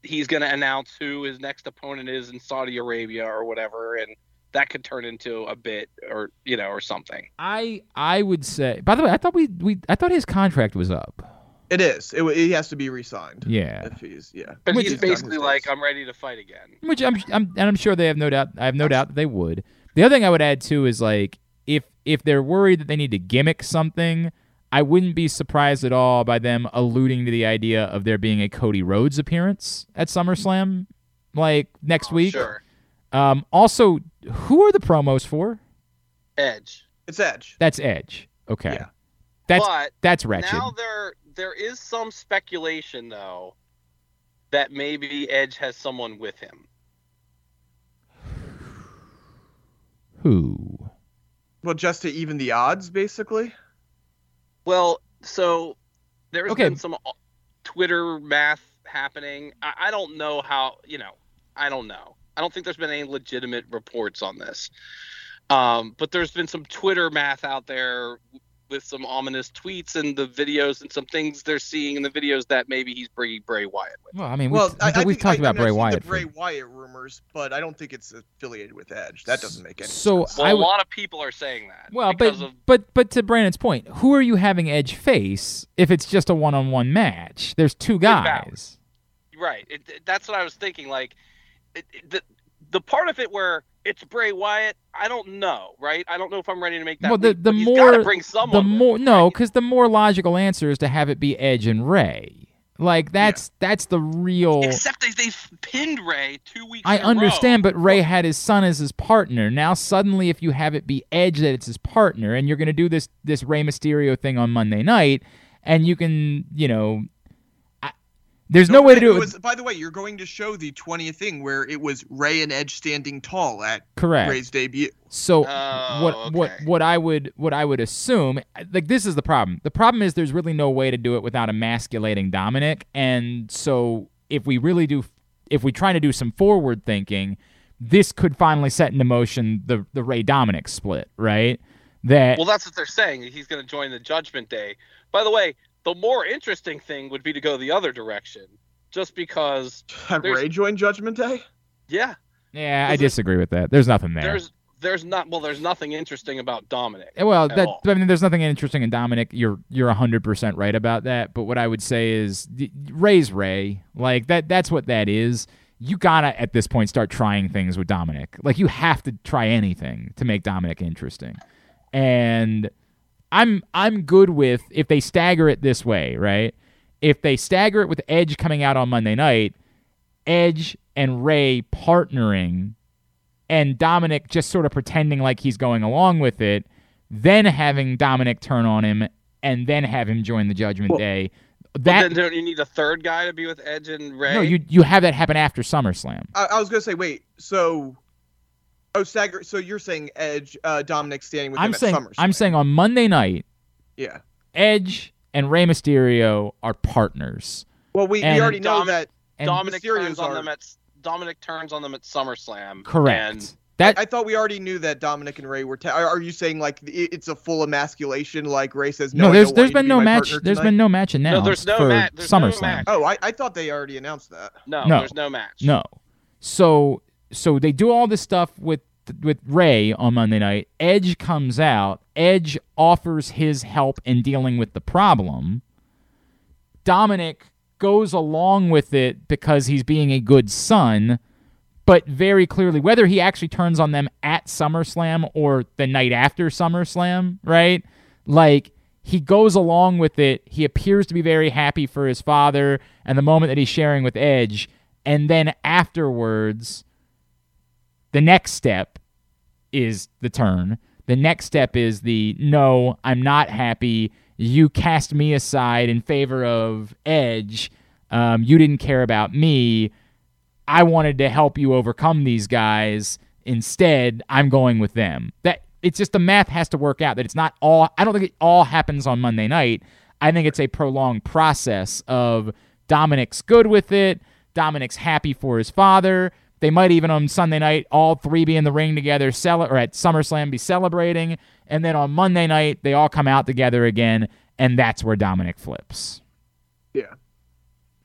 he's going to announce who his next opponent is in Saudi Arabia or whatever and that could turn into a bit or you know or something. I I would say. By the way, I thought we we I thought his contract was up. It is. It, he has to be re-signed. Yeah, If he's yeah. But Which he's is basically like. I'm ready to fight again. which I'm, I'm and I'm sure they have no doubt. I have no doubt that they would. The other thing I would add too is like if if they're worried that they need to gimmick something, I wouldn't be surprised at all by them alluding to the idea of there being a Cody Rhodes appearance at SummerSlam, like next oh, week. Sure. Um, also, who are the promos for? Edge. It's Edge. That's Edge. Okay, Yeah. that's but that's wretched. now there there is some speculation though that maybe Edge has someone with him. Who? Well, just to even the odds, basically. Well, so there's Okay. been some uh, Twitter math happening. I, I don't know how, you know, I don't know. I don't think there's been any legitimate reports on this. Um, but there's been some Twitter math out there with some ominous tweets and the videos and some things they're seeing in the videos that maybe he's bringing Bray Wyatt with. Well, I mean, Well, we've, I, I we've think, talked I, about I mean, Bray Wyatt. The Bray Wyatt rumors, but I don't think it's affiliated with Edge. That doesn't make any So, sense. Well, I a lot of people are saying that. Well, but of but but to Brandon's point, who are you having Edge face if it's just a one-on-one match? There's two guys. Right. It, it- that's what I was thinking. Like, it, it- the the part of it where it's Bray Wyatt, I don't know. Right. I don't know if I'm ready to make that. Well, the leap, the more bring the someone. with more no, right? because the more logical answer is to have it be Edge and Rey. Like that's that's the real. Except they they pinned Rey two weeks. I in a row. understand, but Rey had his son as his partner. Now suddenly, if you have it be Edge that it's his partner, and you're going to do this this Rey Mysterio thing on Monday night, and you can, you know, there's no, way to do it. with- was, by the way, you're going to show the 20th thing where it was Rey and Edge standing tall at correct. Rey's debut. So Oh, what what what I would what I would assume like this is the problem. The problem is there's really no way to do it without emasculating Dominic, and so if we really do if we try to do some forward thinking, this could finally set into motion the the Rey Dominic split, right? That Well, that's what they're saying. He's going to join the Judgment Day. By the way, the more interesting thing would be to go the other direction, just because. Have Rey join Judgment Day? Yeah, yeah, I disagree with that. There's nothing there. there's there's not well, there's nothing interesting about Dominic. Eh, Well, that all. I mean, there's nothing interesting in Dominic. You're you're hundred percent right about that. But what I would say is d- Rey's Rey. Like that. That's what that is. You gotta at this point start trying things with Dominic. Like you have to try anything to make Dominic interesting. And I'm I'm good with if they stagger it this way, right? If they stagger it with Edge coming out on Monday night, Edge and Rey partnering and Dominic just sort of pretending like he's going along with it, then having Dominic turn on him and then have him join the Judgment Well- Day. But That then don't you need a third guy to be with Edge and Rey? no, you you have that happen after SummerSlam. I, I was gonna say, wait. So, oh, stagger. So you're saying Edge, uh, Dominic standing with I'm him saying at SummerSlam? I'm saying on Monday night, yeah. Edge and Rey Mysterio are partners. Well, we, And we already know Domin- that. And Dominic Mysterio's turns on are- them at Dominic turns on them at SummerSlam. correct. And that I thought we already knew that Dominic and Rey were. Ta- are are you saying like it's a full emasculation? Like Rey says, no, no, I there's don't there's want you to been no my match. There's been no match announced there's no for ma- there's no SummerSlam. match. Oh, I, I thought they already announced that. no, No. there's no match. No. So so they do all this stuff with with Rey on Monday night. Edge comes out. Edge offers his help in dealing with the problem. Dominic goes along with it because he's being a good son, but very clearly whether he actually turns on them at SummerSlam or the night after SummerSlam, right? Like he goes along with it. He appears to be very happy for his father and the moment that he's sharing with Edge, and then afterwards the next step is the turn. The next step is the no, I'm not happy. You cast me aside in favor of Edge. Um, you didn't care about me. I wanted to help you overcome these guys. Instead, I'm going with them. That it's just the math has to work out. That it's not all. I don't think it all happens on Monday night. I think it's a prolonged process of Dominic's good with it. Dominic's happy for his father. They might even on Sunday night all three be in the ring together, cel- or at SummerSlam be celebrating, and then on Monday night they all come out together again, and that's where Dominic flips. Yeah.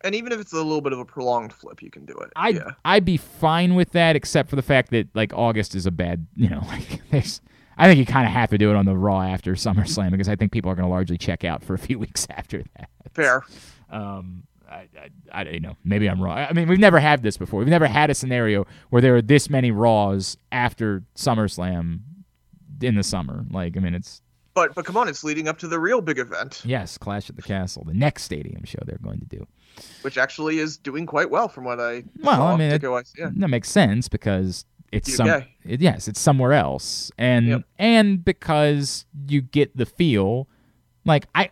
And even if it's a little bit of a prolonged flip, you can do it. I'd yeah. I'd be fine with that, except for the fact that like August is a bad, you know, like there's. I think you kind of have to do it on the Raw after SummerSlam because I think people are going to largely check out for a few weeks after that. Fair. Um, I, I, I, you know, maybe I'm wrong. I mean, we've never had this before. We've never had a scenario where there are this many Raws after SummerSlam in the summer. Like, I mean, it's But but come on, it's leading up to the real big event, yes, Clash at the Castle, the next stadium show they're going to do. which actually is doing quite well from what I Well, I mean, it- yeah. That makes sense because it's some it, yes, it's somewhere else, and Yep. and because you get the feel, like I,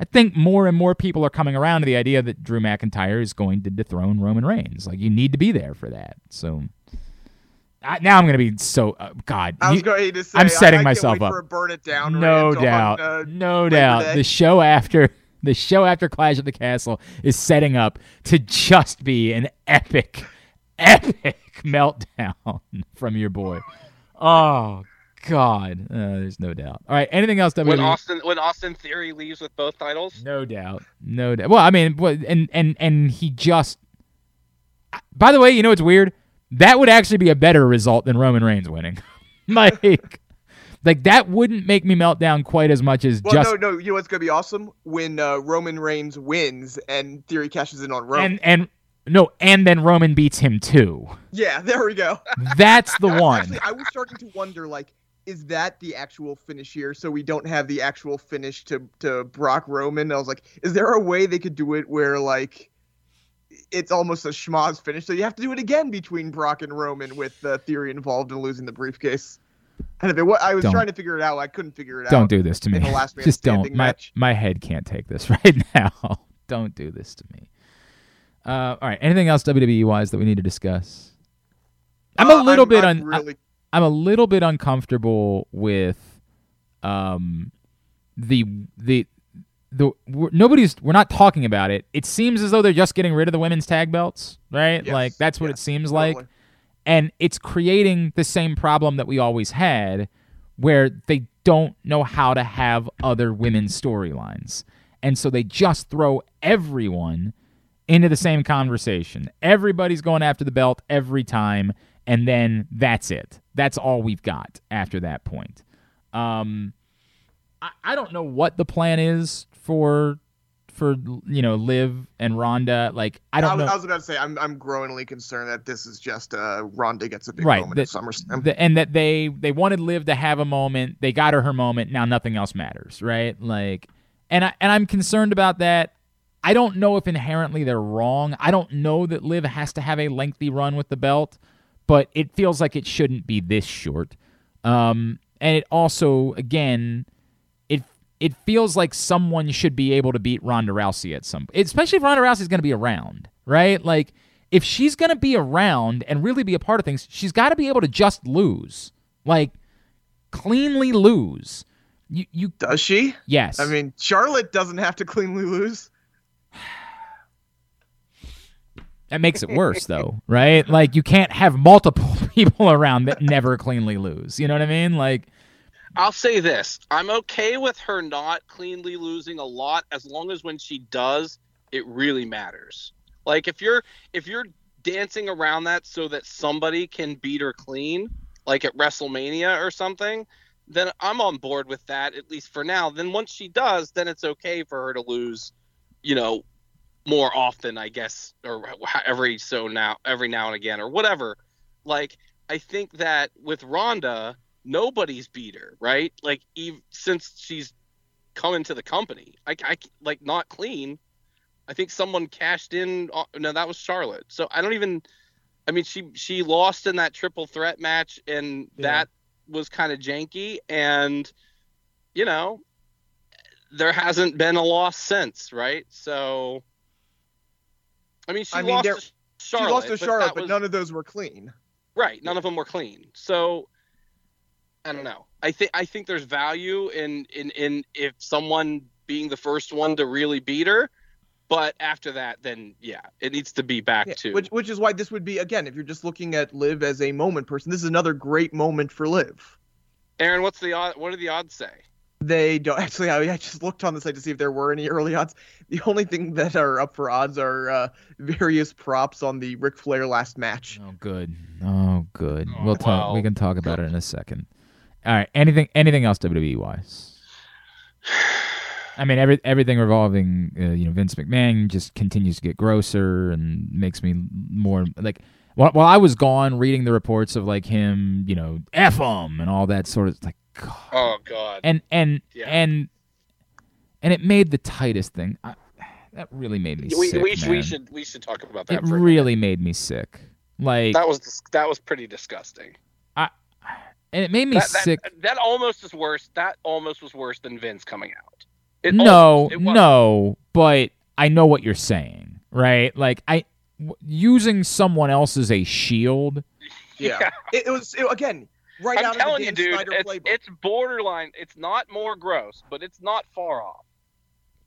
I think more and more people are coming around to the idea that Drew McIntyre is going to dethrone Roman Reigns. Like you need to be there for that. So I, now I'm going to be so uh, God. I was you- going to say I'm I- setting I, can't myself wait up. for a burn it down. no doubt, On, uh, no Labor doubt. Day. The show after the show after Clash of the Castle is setting up to just be an epic, epic meltdown from your boy. Oh God, uh, there's no doubt. All right, anything else? When WWE? Austin when Austin Theory leaves with both titles, No doubt, no doubt. Well, I mean, and and and he just. By the way, you know what's weird? That would actually be a better result than Roman Reigns winning. like, like that wouldn't make me melt down quite as much as Well, just no, no. You know what's gonna be awesome when uh, Roman Reigns wins and Theory cashes in on Roman. and and no, and then Roman beats him too. yeah, there we go. That's the one. Actually, I was starting to wonder, like, is that the actual finish here? So we don't have the actual finish to to Brock Roman. I was like, is there a way they could do it where like it's almost a schmoz finish? So you have to do it again between Brock and Roman with uh, Theory involved in losing the briefcase. And if it, I was Don't. trying to figure it out, I couldn't figure it out. Don't do this to me. the Just don't. My match. my head can't take this right now. don't do this to me. Uh, all right. Anything else WWE wise that we need to discuss? I'm Uh, a little bit I'm un- really I'm a little bit uncomfortable with um the the the we're, nobody's we're not talking about it. It seems as though they're just getting rid of the women's tag belts, right? Yes, like that's what yeah, it seems like. totally. And it's creating the same problem that we always had where they don't know how to have other women's storylines. And so they just throw everyone into the same conversation. Everybody's going after the belt every time, and then that's it. That's all we've got after that point. Um, I, I don't know what the plan is for for you know Liv and Ronda. Like I don't was, know. I was about to say I'm I'm growingly concerned that this is just uh Ronda gets a big Right, moment that- at SummerSlam. the, and that they they wanted Liv to have a moment. They got her her moment. Now nothing else matters, right? Like, and I and I'm concerned about that. I don't know if inherently they're wrong. I don't know that Liv has to have a lengthy run with the belt, but it feels like it shouldn't be this short. Um, and it also, again, it it feels like someone should be able to beat Ronda Rousey at some, especially if Ronda Rousey's going to be around, right? Like if she's going to be around and really be a part of things, she's got to be able to just lose, like cleanly lose. You you Does she? yes. I mean, Charlotte doesn't have to cleanly lose. That makes it worse, though, right? Like you can't have multiple people around that never cleanly lose. You know what I mean? Like, I'll say this: I'm okay with her not cleanly losing a lot, as long as when she does, it really matters. Like if you're if you're dancing around that so that somebody can beat her clean, like at WrestleMania or something, then I'm on board with that at least for now. Then once she does, then it's okay for her to lose, you know, more often, I guess, or every so now, every now and again, or whatever. Like I think that with Ronda, nobody's beat her, right? Like even since she's come into the company, I, I like not clean. I think someone cashed in. No, that was Charlotte. So I don't even. I mean, she she lost in that triple threat match, and Yeah. that was kind of janky. And you know, there hasn't been a loss since, right? So, I mean, she I mean, lost to She lost to Charlotte, that but was- none of those were clean. Right, none of them were clean. So I don't know. I think I think there's value in in in if someone being the first one to really beat her, but after that, then yeah, it needs to be back Yeah, to which which is why this would be again, if you're just looking at Liv as a moment person, this is another great moment for Liv. Aaron. What's the odd? What do the odds say? They don't actually. I, I just looked on the site to see if there were any early odds. The only thing that are up for odds are uh, various props on the Ric Flair last match. Oh, good. Oh, good. Oh, we'll talk. wow. We can talk about it in a second. All right. Anything? Anything else WWE wise? I mean, every everything revolving, uh, you know, Vince McMahon just continues to get grosser and makes me more like. While, while I was gone, reading the reports of like him, you know, f him and all that sort of like, God. Oh God. and and Yeah. and and it made the tightest thing. I, that really made me we, sick. we, should, we should we should talk about that. It really made me sick. Like, that was that was pretty disgusting. I and it made me That, that, sick. that almost is worse. That almost was worse than Vince coming out. It no, almost- no, but I know what you're saying, right? Like I using someone else as a shield. Yeah, It, it was it, again right I'm out telling of the you, dude, Snyder it's, playbook. it's borderline. It's not more gross, but it's not far off.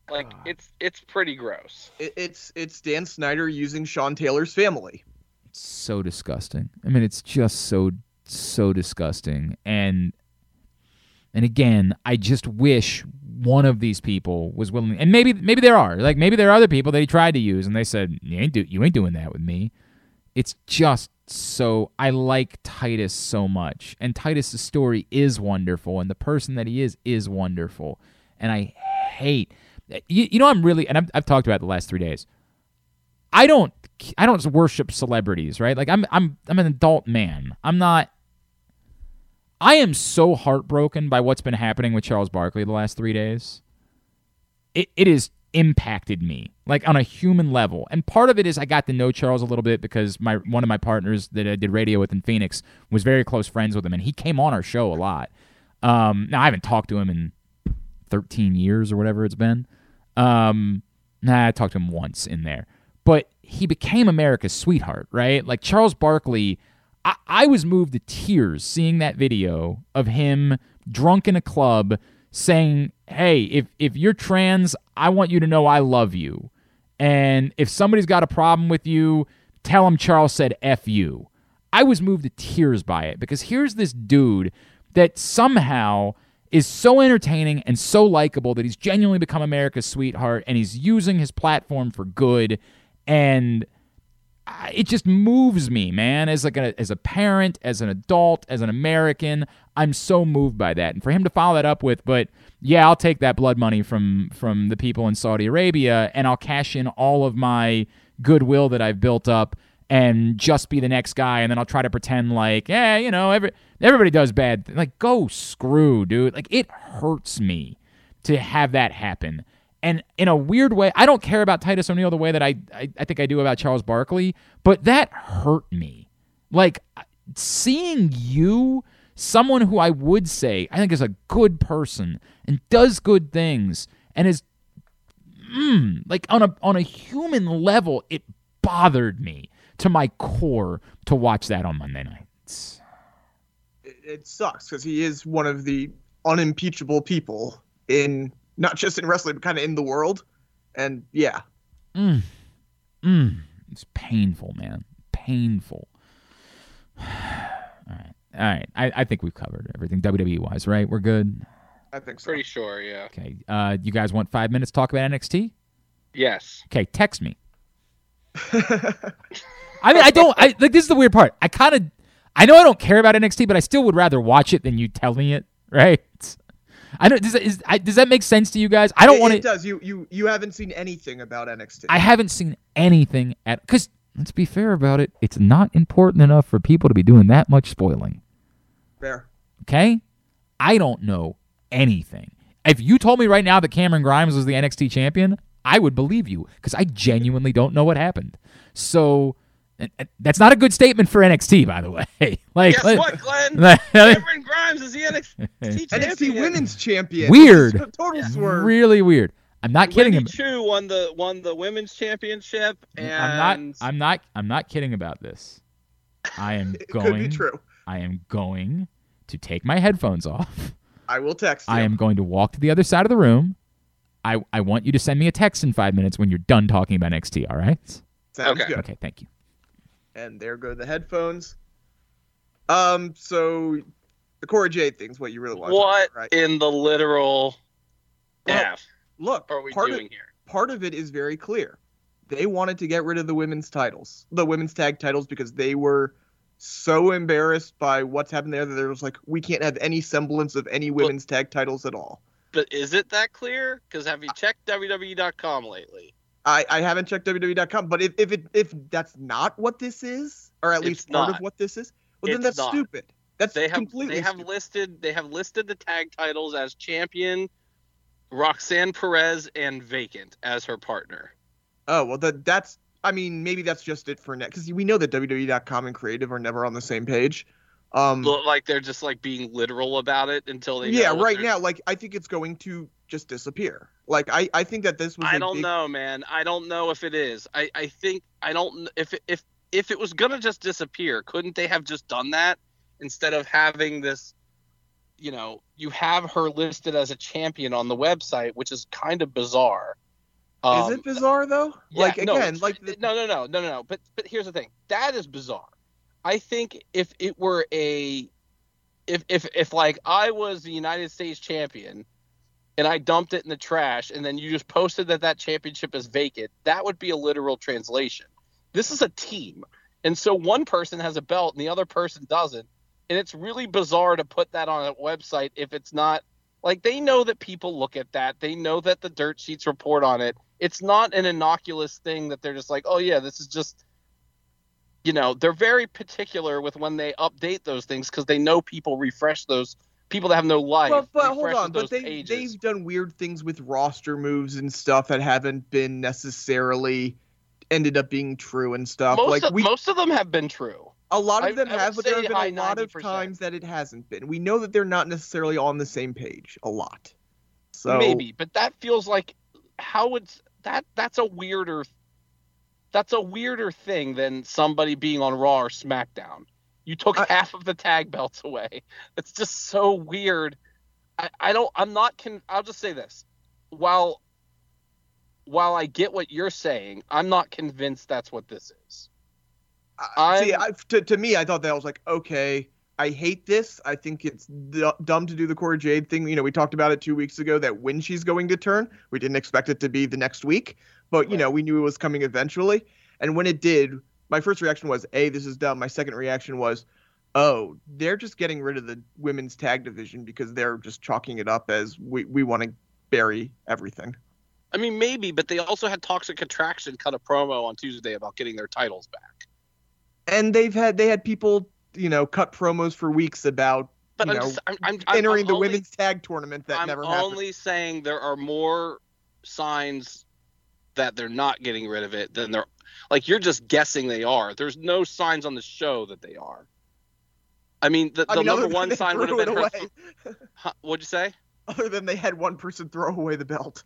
Like Ah. it's it's pretty gross. It- it's it's Dan Snyder using Sean Taylor's family. It's so disgusting. I mean, it's just so so disgusting. And and again, I just wish one of these people was willing. And maybe maybe there are like maybe there are other people that he tried to use, and they said you ain't do you ain't doing that with me. It's just so I like Titus so much, and Titus's story is wonderful, and the person that he is is wonderful, and I hate. You, you know I'm really and I've, I've talked about the last three days. I don't I don't worship celebrities, right? Like I'm I'm I'm an adult man. I'm not I am so heartbroken by what's been happening with Charles Barkley the last 3 days. It it has impacted me like on a human level. And part of it is I got to know Charles a little bit because my one of my partners that I did radio with in Phoenix was very close friends with him and he came on our show a lot. Um now I haven't talked to him in 13 years or whatever it's been. Um, nah, I talked to him once in there, but he became America's sweetheart, right? Like Charles Barkley, I, I was moved to tears seeing that video of him drunk in a club saying, "Hey, if if you're trans, I want you to know I love you, and if somebody's got a problem with you, tell them Charles said f you." I was moved to tears by it because here's this dude that somehow is so entertaining and so likable that he's genuinely become America's sweetheart and he's using his platform for good and it just moves me, man, as like a, as a parent, as an adult, as an American. I'm so moved by that. And for him to follow that up with, but yeah, I'll take that blood money from from the people in Saudi Arabia and I'll cash in all of my goodwill that I've built up and just be the next guy and then I'll try to pretend like, yeah, you know, every everybody does bad. Like go screw, dude. Like it hurts me to have that happen. And in a weird way, I don't care about Titus O'Neil the way that I, I, I think I do about Charles Barkley, but that hurt me. Like seeing you, someone who I would say I think is a good person and does good things and is mm, like on a on a human level, it bothered me to my core to watch that on Monday nights. It, it sucks because he is one of the unimpeachable people in not just in wrestling, but kind of in the world. And yeah, Mm. Mm. It's painful, man. Painful. All right. All right. I, I think we've covered everything WWE wise, right? We're good. I think so. Pretty sure, yeah. Okay. Uh, you guys want five minutes to talk about NXT? Yes. Okay. Text me. I mean, I don't. I like this is the weird part. I kind of, I know I don't care about NXT, but I still would rather watch it than you tell me it. Right? I don't. Does that, is, I, does that make sense to you guys? I don't It- want It to. does. You you you haven't seen anything about NXT. I haven't seen anything at because let's be fair about it. It's not important enough for people to be doing that much spoiling. Fair. Okay, I don't know anything. If you told me right now that Cameron Grimes was the NXT champion, I would believe you because I genuinely don't know what happened. So Uh, that's not a good statement for NXT, by the way. like, Guess what, Glenn? like- Cameron Grimes is the NXT NXT champion. Women's Champion. Weird. Total swerve. really weird. I'm not kidding. Wendy ab- Choo won the won the women's championship, and I'm not. I'm not. I'm not kidding about this. I am It going. could be true. I am going to take my headphones off. I will text you. I am going to walk to the other side of the room. I, I want you to send me a text in five minutes when you're done talking about NXT. All right? Sounds Okay. good. Okay. Thank you. And there go the headphones. Um, so the Cora Jade thing's what you really want. what about, right? in the literal Well, F Look, are we part doing of, here? part of it is very clear. They wanted to get rid of the women's titles, the women's tag titles, because they were so embarrassed by what's happened there that there was like, we can't have any semblance of any Well- women's tag titles at all. But is it that clear? Because have you checked WWE.com lately? I, I haven't checked WWE.com, but if, if it if that's not what this is, or at least It's part of what this is, well then that's not. stupid. That's They have completely they have stupid. listed they have listed the tag titles as champion, Roxanne Perez and vacant as her partner. Oh well, that that's. I mean, maybe that's just it for next because we know that WWE.com and creative are never on the same page. Um, Look like they're just like being literal about it until they. yeah, right now, like I think it's going to just disappear. Like I, I think that this was. I don't big- know, man. I don't know if it is. I, I think I don't if if if it was gonna just disappear, couldn't they have just done that instead of having this? You know, you have her listed as a champion on the website, which is kind of bizarre. Is Um, it bizarre though? yeah, like no, again, it's- like the, no, no, no, no, no, no. But but here's the thing. That is bizarre. I think if it were a, if if if like I was the United States champion, and I dumped it in the trash, and then you just posted that that championship is vacant, that would be a literal translation. This is a team, and so one person has a belt and the other person doesn't, and it's really bizarre to put that on a website if it's not like they know that people look at that, they know that the dirt sheets report on it. It's not an innocuous thing that they're just like, oh yeah, this is just. You know, they're very particular with when they update those things because they know people refresh those. People that have no life. Well, but hold on, but they pages. they've done weird things with roster moves and stuff that haven't been necessarily ended up being true and stuff. most like of, we, most of them have been true. a lot of them I have, but there have been a lot of 90%. times that it hasn't been. We know that they're not necessarily on the same page a lot. So Maybe, but that feels like how would that? That's a weirder. That's a weirder thing than somebody being on Raw or SmackDown. You took I- half of the tag belts away. It's just so weird. I, I don't. I'm not. Con- I'll just say this. While while I get what you're saying, I'm not convinced that's what this is. I, see, to, to me, I thought that I was like, okay, I hate this. I think it's d- dumb to do the Cora Jade thing. You know, we talked about it two weeks ago that when she's going to turn, we didn't expect it to be the next week, but you Right. know, we knew it was coming eventually. And when it did, my first reaction was, A, this is dumb. My second reaction was, oh, they're just getting rid of the women's tag division because they're just chalking it up as we, we want to bury everything. I mean, maybe, but they also had Toxic Attraction cut a promo on Tuesday about getting their titles back. And they've had they had people, you know, cut promos for weeks about But you I'm know, just, I'm, I'm, I'm entering I'm the only- women's tag tournament that I'm never happened. I'm only saying there are more signs that they're not getting rid of it then they're like you're just guessing they are. There's no signs on the show that they are. I mean, the, I mean, number one sign would have been her. Huh, what'd you say? Other than they had one person throw away the belt.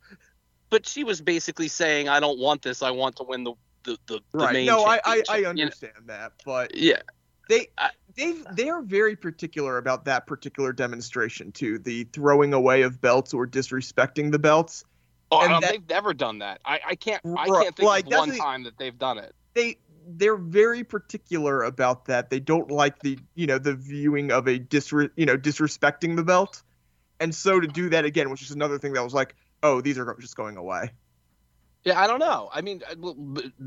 But she was basically saying, "I don't want this. I want to win the the the, the main No, I, I, championship." I You know? understand that, but Yeah, they they they are very particular about that particular demonstration too. The throwing away of belts or disrespecting the belts. Oh, And no, that- they've never done that. I, I can't I can't think like, of one the- time that they've done it. They they're very particular about that. They don't like the you know the viewing of a disre- you know disrespecting the belt, and so to do that again, which is another thing that was like, oh, these are just going away. Yeah, I don't know. I mean,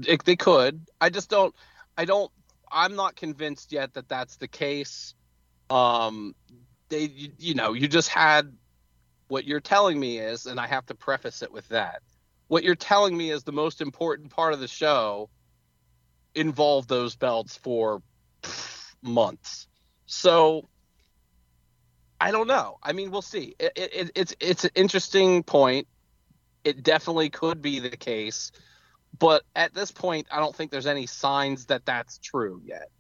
it, they could. I just don't. I don't. I'm not convinced yet that that's the case. Um, they, you, you know, you just had what you're telling me is, and I have to preface it with that. What you're telling me is the most important part of the show involved those belts for months. So I don't know. I mean, we'll see. It, it, it's it's an interesting point it definitely could be the case. but at this point, I don't think there's any signs that that's true yet.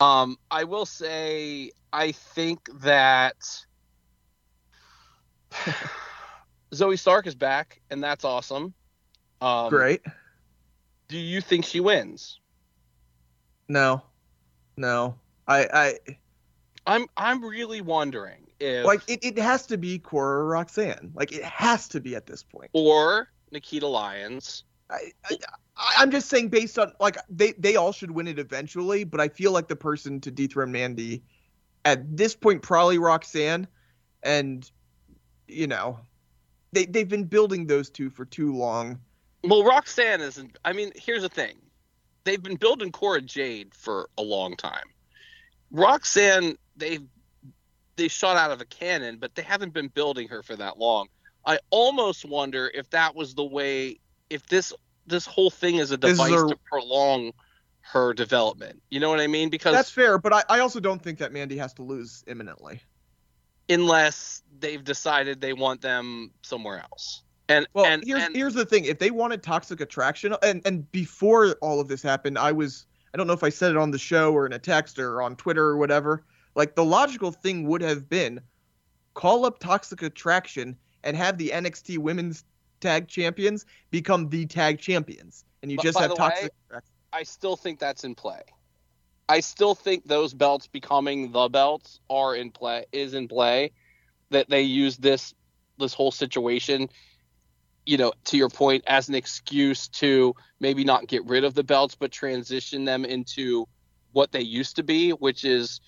Um, I will say, I think that Zoey Stark is back, and that's awesome. Um, Great. Do you think she wins? No, no. I, I I'm I'm really wondering if like it, it has to be Cora or Roxanne. Like it has to be at this point. or Nikita Lyons. I, I, I- I'm just saying based on like they they all should win it eventually, but I feel like the person to dethrone Mandy at this point probably Roxanne, and you know they they've been building those two for too long. Well, Roxanne isn't. I mean, here's the thing: they've been building Cora Jade for a long time. Roxanne, they've they shot out of a cannon, but they haven't been building her for that long. I almost wonder if that was the way. If this this whole thing is a This is device a- to prolong her development. You know what I mean? Because That's fair, but I, I also don't think that Mandy has to lose imminently. unless they've decided they want them somewhere else. And Well, and, here's and here's the thing: if they wanted toxic attraction, and and before all of this happened, I was I don't know if I said it on the show or in a text or on Twitter or whatever. Like the logical thing would have been call up toxic attraction and have the NXT Women's Tag Champions become the tag champions, and you just have toxic. way- Attraction. I still think that's in play. I still think those belts becoming the belts are in play is in play that they use this this whole situation you know to your point as an excuse to maybe not get rid of the belts but transition them into what they used to be which is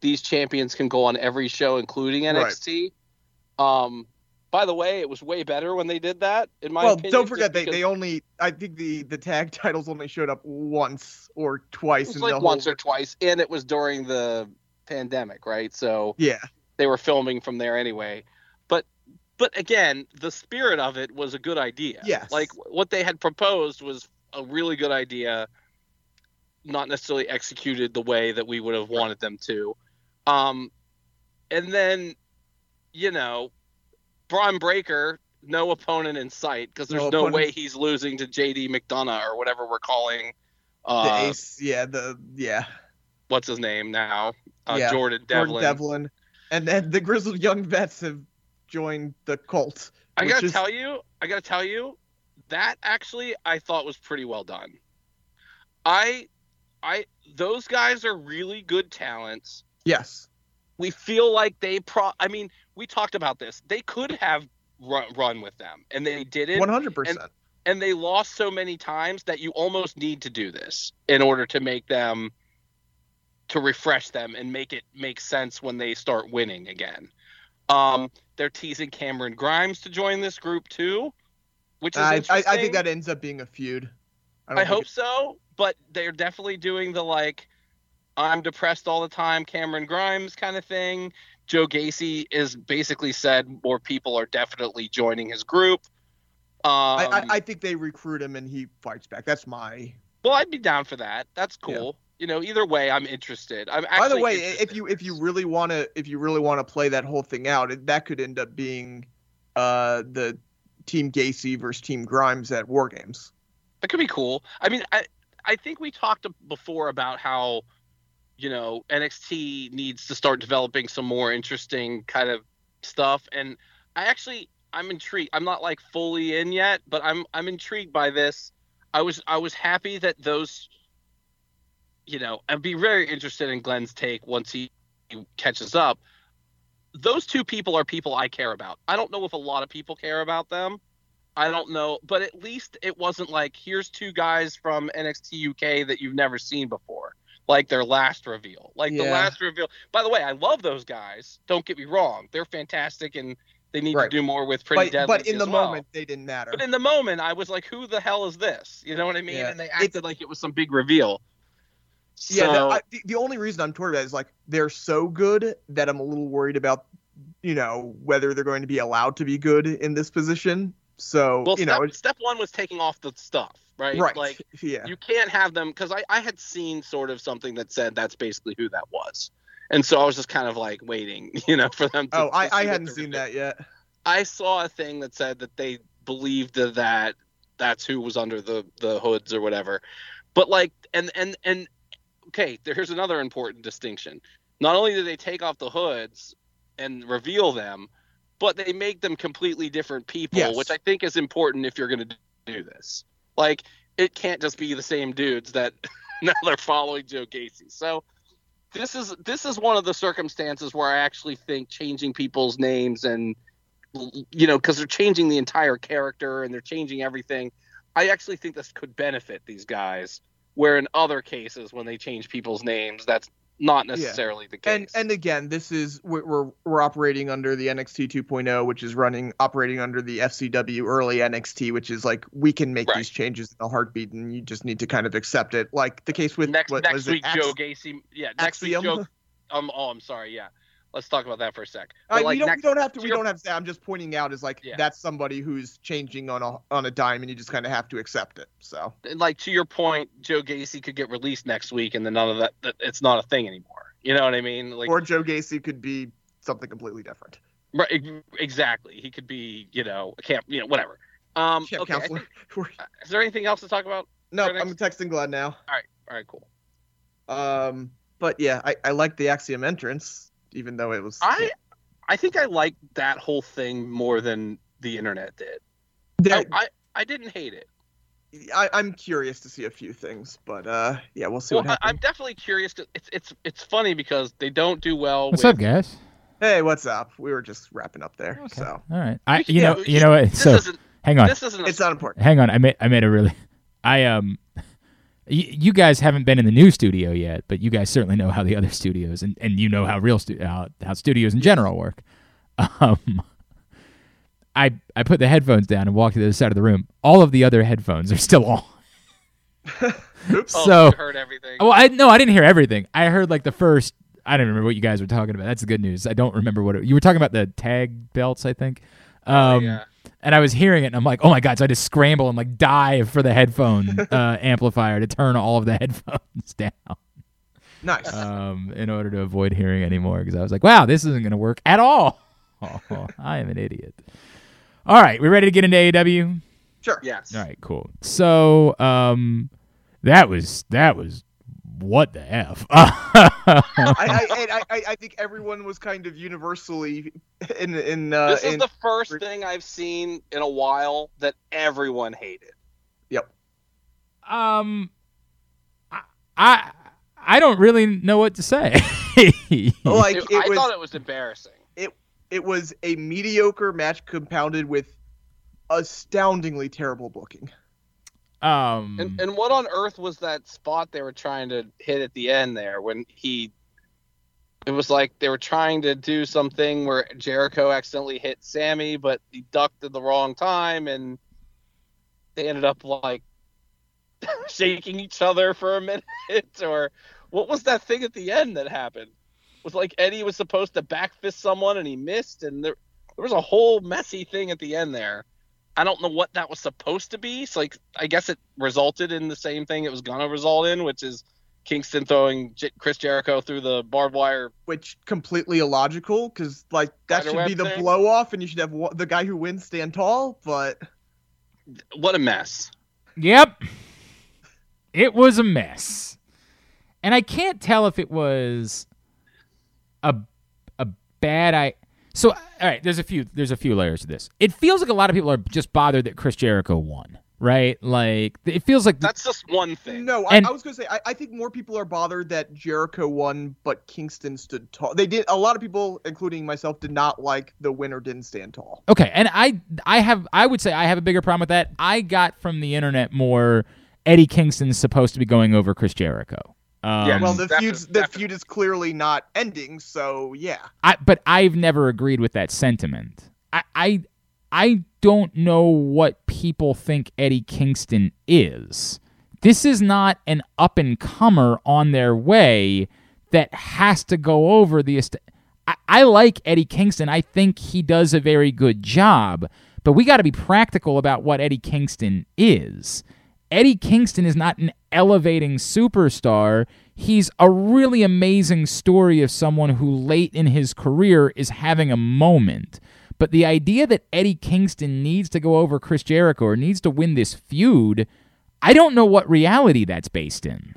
these champions can go on every show including Right. NXT um by the way it was way better when they did that in my well, opinion don't forget they, because- they only I think the the tag titles only showed up once or twice it was in like once whole. or twice and it was during the pandemic right so yeah, they were filming from there anyway but but again the spirit of it was a good idea Yes. like what they had proposed was a really good idea not necessarily executed the way that we would have wanted them to um and then you know Bron Breakker no opponent in sight because there's No no, opponent. way he's losing to JD McDonagh or whatever we're calling the uh, ace. Yeah, the yeah. what's his name now? Uh, Yeah, Jordan Devlin. Jordan Devlin. And then the Grizzled Young Vets have joined the cult. I gotta is- tell you, I gotta tell you, that actually I thought was pretty well done. I, I, those guys are really good talents. Yes. We feel like they pro. I mean, we talked about this. They could have run, run with them, and they didn't. One hundred percent. and they lost so many times that you almost need to do this in order to make them to refresh them and make it make sense when they start winning again. Um, they're teasing Cameron Grimes to join this group too, which is I, I, interesting. I think that ends up being a feud. I, think hope it- so, but they're definitely doing the like I'm depressed all the time Cameron Grimes kind of thing. Joe Gacy is basically said more people are definitely joining his group. Um, I, I, I think they recruit him and he fights back. That's my. Well, I'd be down for that. That's cool. You know, either way, I'm interested. I'm By the way, if you if you really want to if you really want to play that whole thing out, it, that could end up being uh the Team Gacy versus Team Grimes at War Games. that could be cool. I mean, I I think we talked before about how you know NXT needs to start developing some more interesting kind of stuff, and I actually I'm intrigued. I'm not like fully in yet, but I'm I'm intrigued by this. I was I was happy that those you know, I'd be very interested in Glenn's take once he catches up. Those two people are people I care about. I don't know if a lot of people care about them. I don't know, but at least it wasn't like here's two guys from NXT UK that you've never seen before, like their last reveal. Like the last reveal. By the way, I love those guys. Don't get me wrong; they're fantastic, and they need Right. to do more with Pretty But Deadly but in the well. moment they didn't matter. But in the moment, I was like, "Who the hell is this?" You know what I mean? Yeah. And they It's- acted like it was some big reveal. Yeah, the, I, the, the only reason I'm torn about it is like they're so good that I'm a little worried about, you know, whether they're going to be allowed to be good in this position. So well, you step, know, step one was taking off the stuff, right? right? Like yeah, you can't have them because I, I had seen sort of something that said that's basically who that was and so i was just kind of like waiting you know for them to oh, I, to I hadn't seen that yet. i saw a thing that said that they believed that that's who was under the the hoods or whatever. But like, and and and okay, here's another important distinction. Not only do they take off the hoods and reveal them, but they make them completely different people, Yes. which I think is important if you're going to do this. Like, it can't just be the same dudes that now they're following Joe Gacy. So this is this is one of the circumstances where I actually think changing people's names and you know because they're changing the entire character and they're changing everything. I actually think this could benefit these guys. Where in other cases, when they change people's names, that's not necessarily the case. And and again, this is we're we're, operating under the NXT 2.0, which is running operating under the FCW early NXT, which is like we can make Right. these changes in a heartbeat, and you just need to kind of accept it. Like the case with next what next was week, it? Joe Ax- Gacy. Yeah, next Axiom? week, Joe. Um, oh, I'm sorry. Yeah, let's talk about that for a sec. But, like, we don't next- we don't have to we don't have to say. I'm just pointing out is like Yeah. that's somebody who's changing on a on a dime, and you just kind of have to accept it. So like to your point, Joe Gacy could get released next week, and then none of that. that it's not a thing anymore. You know what I mean? Like, or Joe Gacy could be something completely different. right, exactly. He could be, you know, a camp, you know, whatever. Um, Camp okay. Counselor. think- is there anything else to talk about? no, I'm texting Glenn now. All right, cool. Um, but yeah, I I like the Axiom entrance, even though it was. I, I think I like that whole thing more than the internet did. There- I, I, I didn't hate it. I, I'm curious to see a few things, but uh, yeah, we'll see Well, what I, happens. I'm definitely curious. To, it's it's it's funny because they don't do well. What's with, up, guys? Hey, what's up? We were just wrapping up there, so All right. I, can- you know, yeah, you know what? This So isn't hang on, this isn't a it's not important. hang on. I made, I made a really, I um, y- you guys haven't been in the new studio yet, but you guys certainly know how the other studios and, and you know how real stu- how, how studios in general work. Um, I I put the headphones down and walked to the other side of the room. All of the other headphones are still on. Oops. Oh, so you heard everything. Well, I no, I didn't hear everything. I heard like the first. I don't remember what you guys were talking about. That's the good news. I don't remember what it, you were talking about. The tag belts, I think. Um, yeah. And I was hearing it, and I'm like, oh my god! So I just scramble and like dive for the headphone uh, amplifier to turn all of the headphones down nice. um, in order to avoid hearing anymore. Because I was like, wow, this isn't going to work at all. Oh, I am an idiot. All right, we ready to get into AEW? sure. Yes. All right, cool. So, um, that was that was what the f. I, I, I, I, I think everyone was kind of universally in in uh, This is in, the first thing I've seen in a while that everyone hated. yep. um, I, I I don't really know what to say. Like It- it I was thought it was embarrassing. It it was a mediocre match compounded with astoundingly terrible booking. Um, And and what on earth was that spot they were trying to hit at the end there when he? It was like they were trying to do something where Jericho accidentally hit Sami, but he ducked at the wrong time, and they ended up like shaking each other for a minute. Or what was that thing at the end that happened? It Was like Eddie was supposed to back fist someone and he missed, and there there was a whole messy thing at the end there. I don't know what that was supposed to be. So like, I guess it resulted in the same thing it was gonna result in, which is Kingston throwing J- Chris Jericho through the barbed wire. which completely illogical because like that should be the thing? blow off and you should have wa- the guy who wins stand tall but What a mess! Yep. It was a mess. And I can't tell if it was a a bad I So all right, there's a few there's a few layers to this. It feels like a lot of people are just bothered that Chris Jericho won, right? Like it feels like That's just one thing. no I, I was gonna say I, I think more people are bothered that jericho won but kingston stood tall they did a lot of people including myself did not like the winner didn't stand tall Okay, and I I have I would say I have a bigger problem with that. I got from the internet more Eddie Kingston's supposed to be going over Chris Jericho. Um, Yeah, well the defi- feud's the feud is clearly not ending so yeah I, but I've never agreed with that sentiment. I, I I don't know what people think Eddie Kingston is. This is not an up and comer on their way that has to go over the. Est- I, I like Eddie Kingston. I think he does a very good job, but we got to be practical about what Eddie Kingston is. Eddie Kingston is not an elevating superstar. He's a really amazing story of someone who late in his career is having a moment. But the idea that Eddie Kingston needs to go over Chris Jericho or needs to win this feud, I don't know what reality that's based in.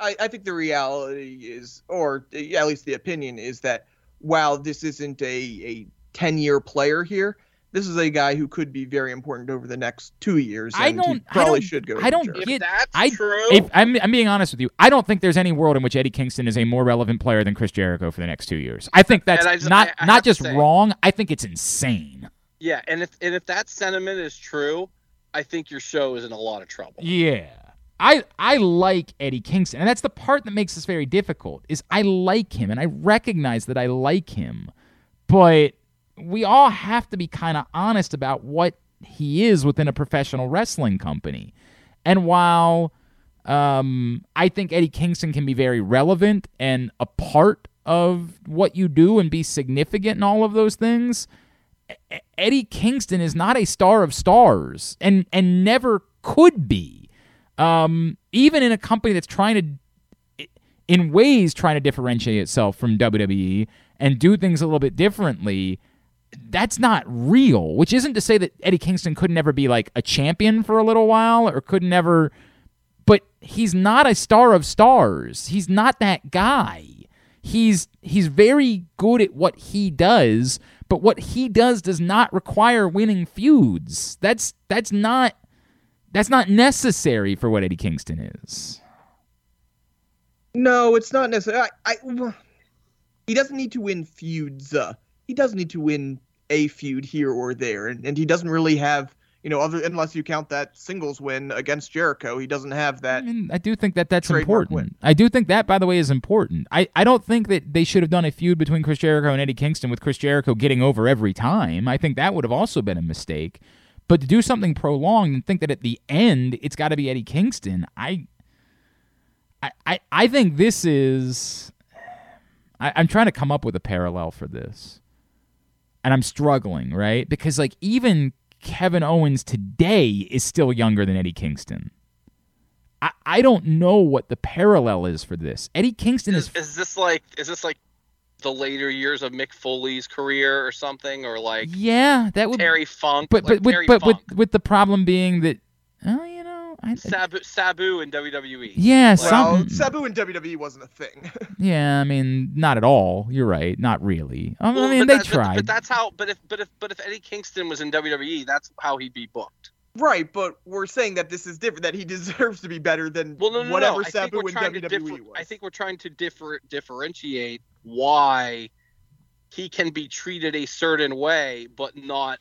I, I think the reality is, or at least the opinion is that while this isn't a, a 10 year player here, this is a guy who could be very important over the next two years. I and he don't- I probably don't- should go. I don't Jericho. If get- that's I, true, If, I'm, I'm being honest with you. I don't think there's any world in which Eddie Kingston is a more relevant player than Chris Jericho for the next two years. I think that's I just- not I- I not just say- wrong. I think it's insane. yeah, and if and if that sentiment is true, I think your show is in a lot of trouble. Yeah. I I like Eddie Kingston, and that's the part that makes this very difficult. Is I like him, and I recognize that I like him, but we all have to be kind of honest about what he is within a professional wrestling company. And while um, I think Eddie Kingston can be very relevant and a part of what you do and be significant in all of those things, Eddie Kingston is not a star of stars and and never could be. Um, even in a company that's trying to, in ways, trying to differentiate itself from WWE and do things a little bit differently, that's not real. Which isn't to say that Eddie Kingston could never be like a champion for a little while or could never, but he's not a star of stars. He's not that guy. He's he's very good at what he does, but what he does does not require winning feuds. That's that's not that's not necessary for what Eddie Kingston is. No, it's not necessary. I, I, he doesn't need to win feuds. Uh, he does need to win a feud here or there, and, and he doesn't really have, you know, other unless you count that singles win against Jericho, he doesn't have that. I mean, I do think that that's important. win. I do think that, by the way, is important. I, I don't think that they should have done a feud between Chris Jericho and Eddie Kingston with Chris Jericho getting over every time. I think that would have also been a mistake. But to do something prolonged and think that at the end it's got to be Eddie Kingston, I, I, I, I think this is. I, I'm trying to come up with a parallel for this, and I'm struggling, right? Because like even Kevin Owens today is still younger than Eddie Kingston. I, I don't know what the parallel is for this. Eddie Kingston is Is, is this like is this like the later years of Mick Foley's career or something, or like yeah, that would Terry Funk? but like but with, Terry but with Funk, with the problem being that oh know I Sabu, Sabu in WWE. yeah Well, some Sabu in WWE wasn't a thing. yeah I mean not at all you're right not really I, Well, mean but they that- tried But, that's how. But if but if but if Eddie Kingston was in WWE, that's how he'd be booked. right, but we're saying that this is different. That he deserves to be better than Well, no, no, whatever no. I think Sabu we're in trying to WWE differ- was. I think we're trying to differ differentiate why he can be treated a certain way, but not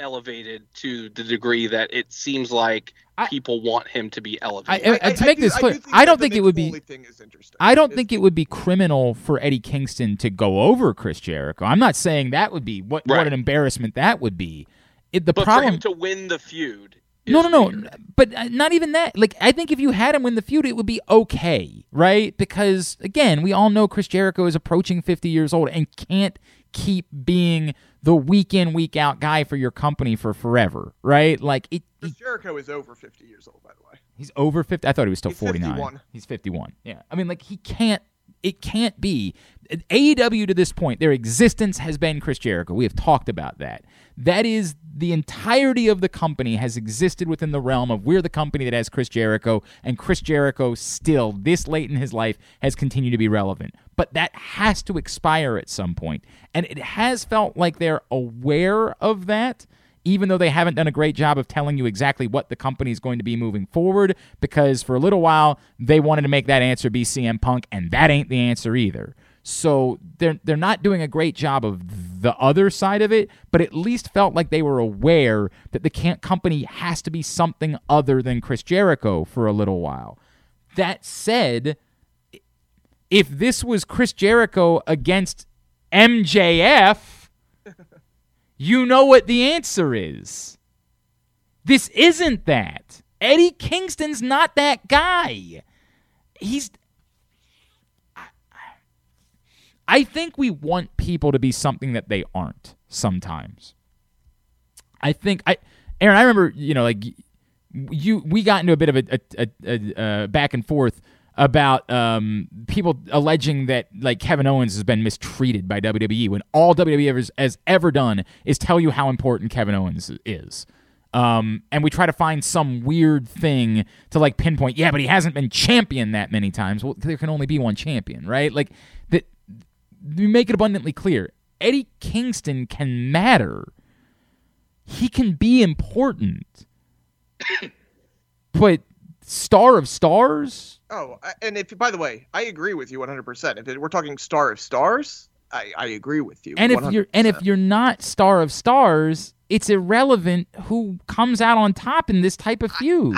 elevated to the degree that it seems like I- people want him to be I, elevated. I, to make do- this I clear do think I that don't think it would be thing is interesting. I don't It's- think it would be criminal for Eddie Kingston to go over Chris Jericho. I'm not saying that would be what what an embarrassment that would be. It, the but problem for him to win the feud. No, is no, no. weird. But uh, not even that. Like, I think if you had him win the feud, it would be okay, right? Because again, we all know Chris Jericho is approaching 50 years old and can't keep being the week in, week out guy for your company for forever, right? Like, it. Chris Jericho is over 50 years old, by the way. He's over 50. I thought he was still He's 49. 51. He's 51. Yeah. I mean, like, he can't. It can't be. AEW to this point, their existence has been Chris Jericho. We have talked about that. That is the entirety of the company has existed within the realm of we're the company that has Chris Jericho, and Chris Jericho still, this late in his life, has continued to be relevant. But that has to expire at some point. And it has felt like they're aware of that even though they haven't done a great job of telling you exactly what the company is going to be moving forward, because for a little while they wanted to make that answer be CM Punk, and that ain't the answer either. So they're they're not doing a great job of the other side of it, but at least felt like they were aware that the company has to be something other than Chris Jericho for a little while. That said, if this was Chris Jericho against MJF, you know what the answer is. This isn't that. Eddie Kingston's not that guy. He's. I think we want people to be something that they aren't sometimes. I think I, Aaron. I remember you know like you. We got into a bit of a, a, a, a, back and forth about um, people alleging that like Kevin Owens has been mistreated by WWE when all WWE ever, has ever done is tell you how important Kevin Owens is. Um, and we try to find some weird thing to like pinpoint. Yeah, but he hasn't been champion that many times. Well, there can only be one champion, right? Like that. We make it abundantly clear. Eddie Kingston can matter. He can be important. but star of stars? Oh, and if by the way, I agree with you 100%. If it, we're talking star of stars, I, I agree with you. And if you're and if you're not star of stars, it's irrelevant who comes out on top in this type of feud.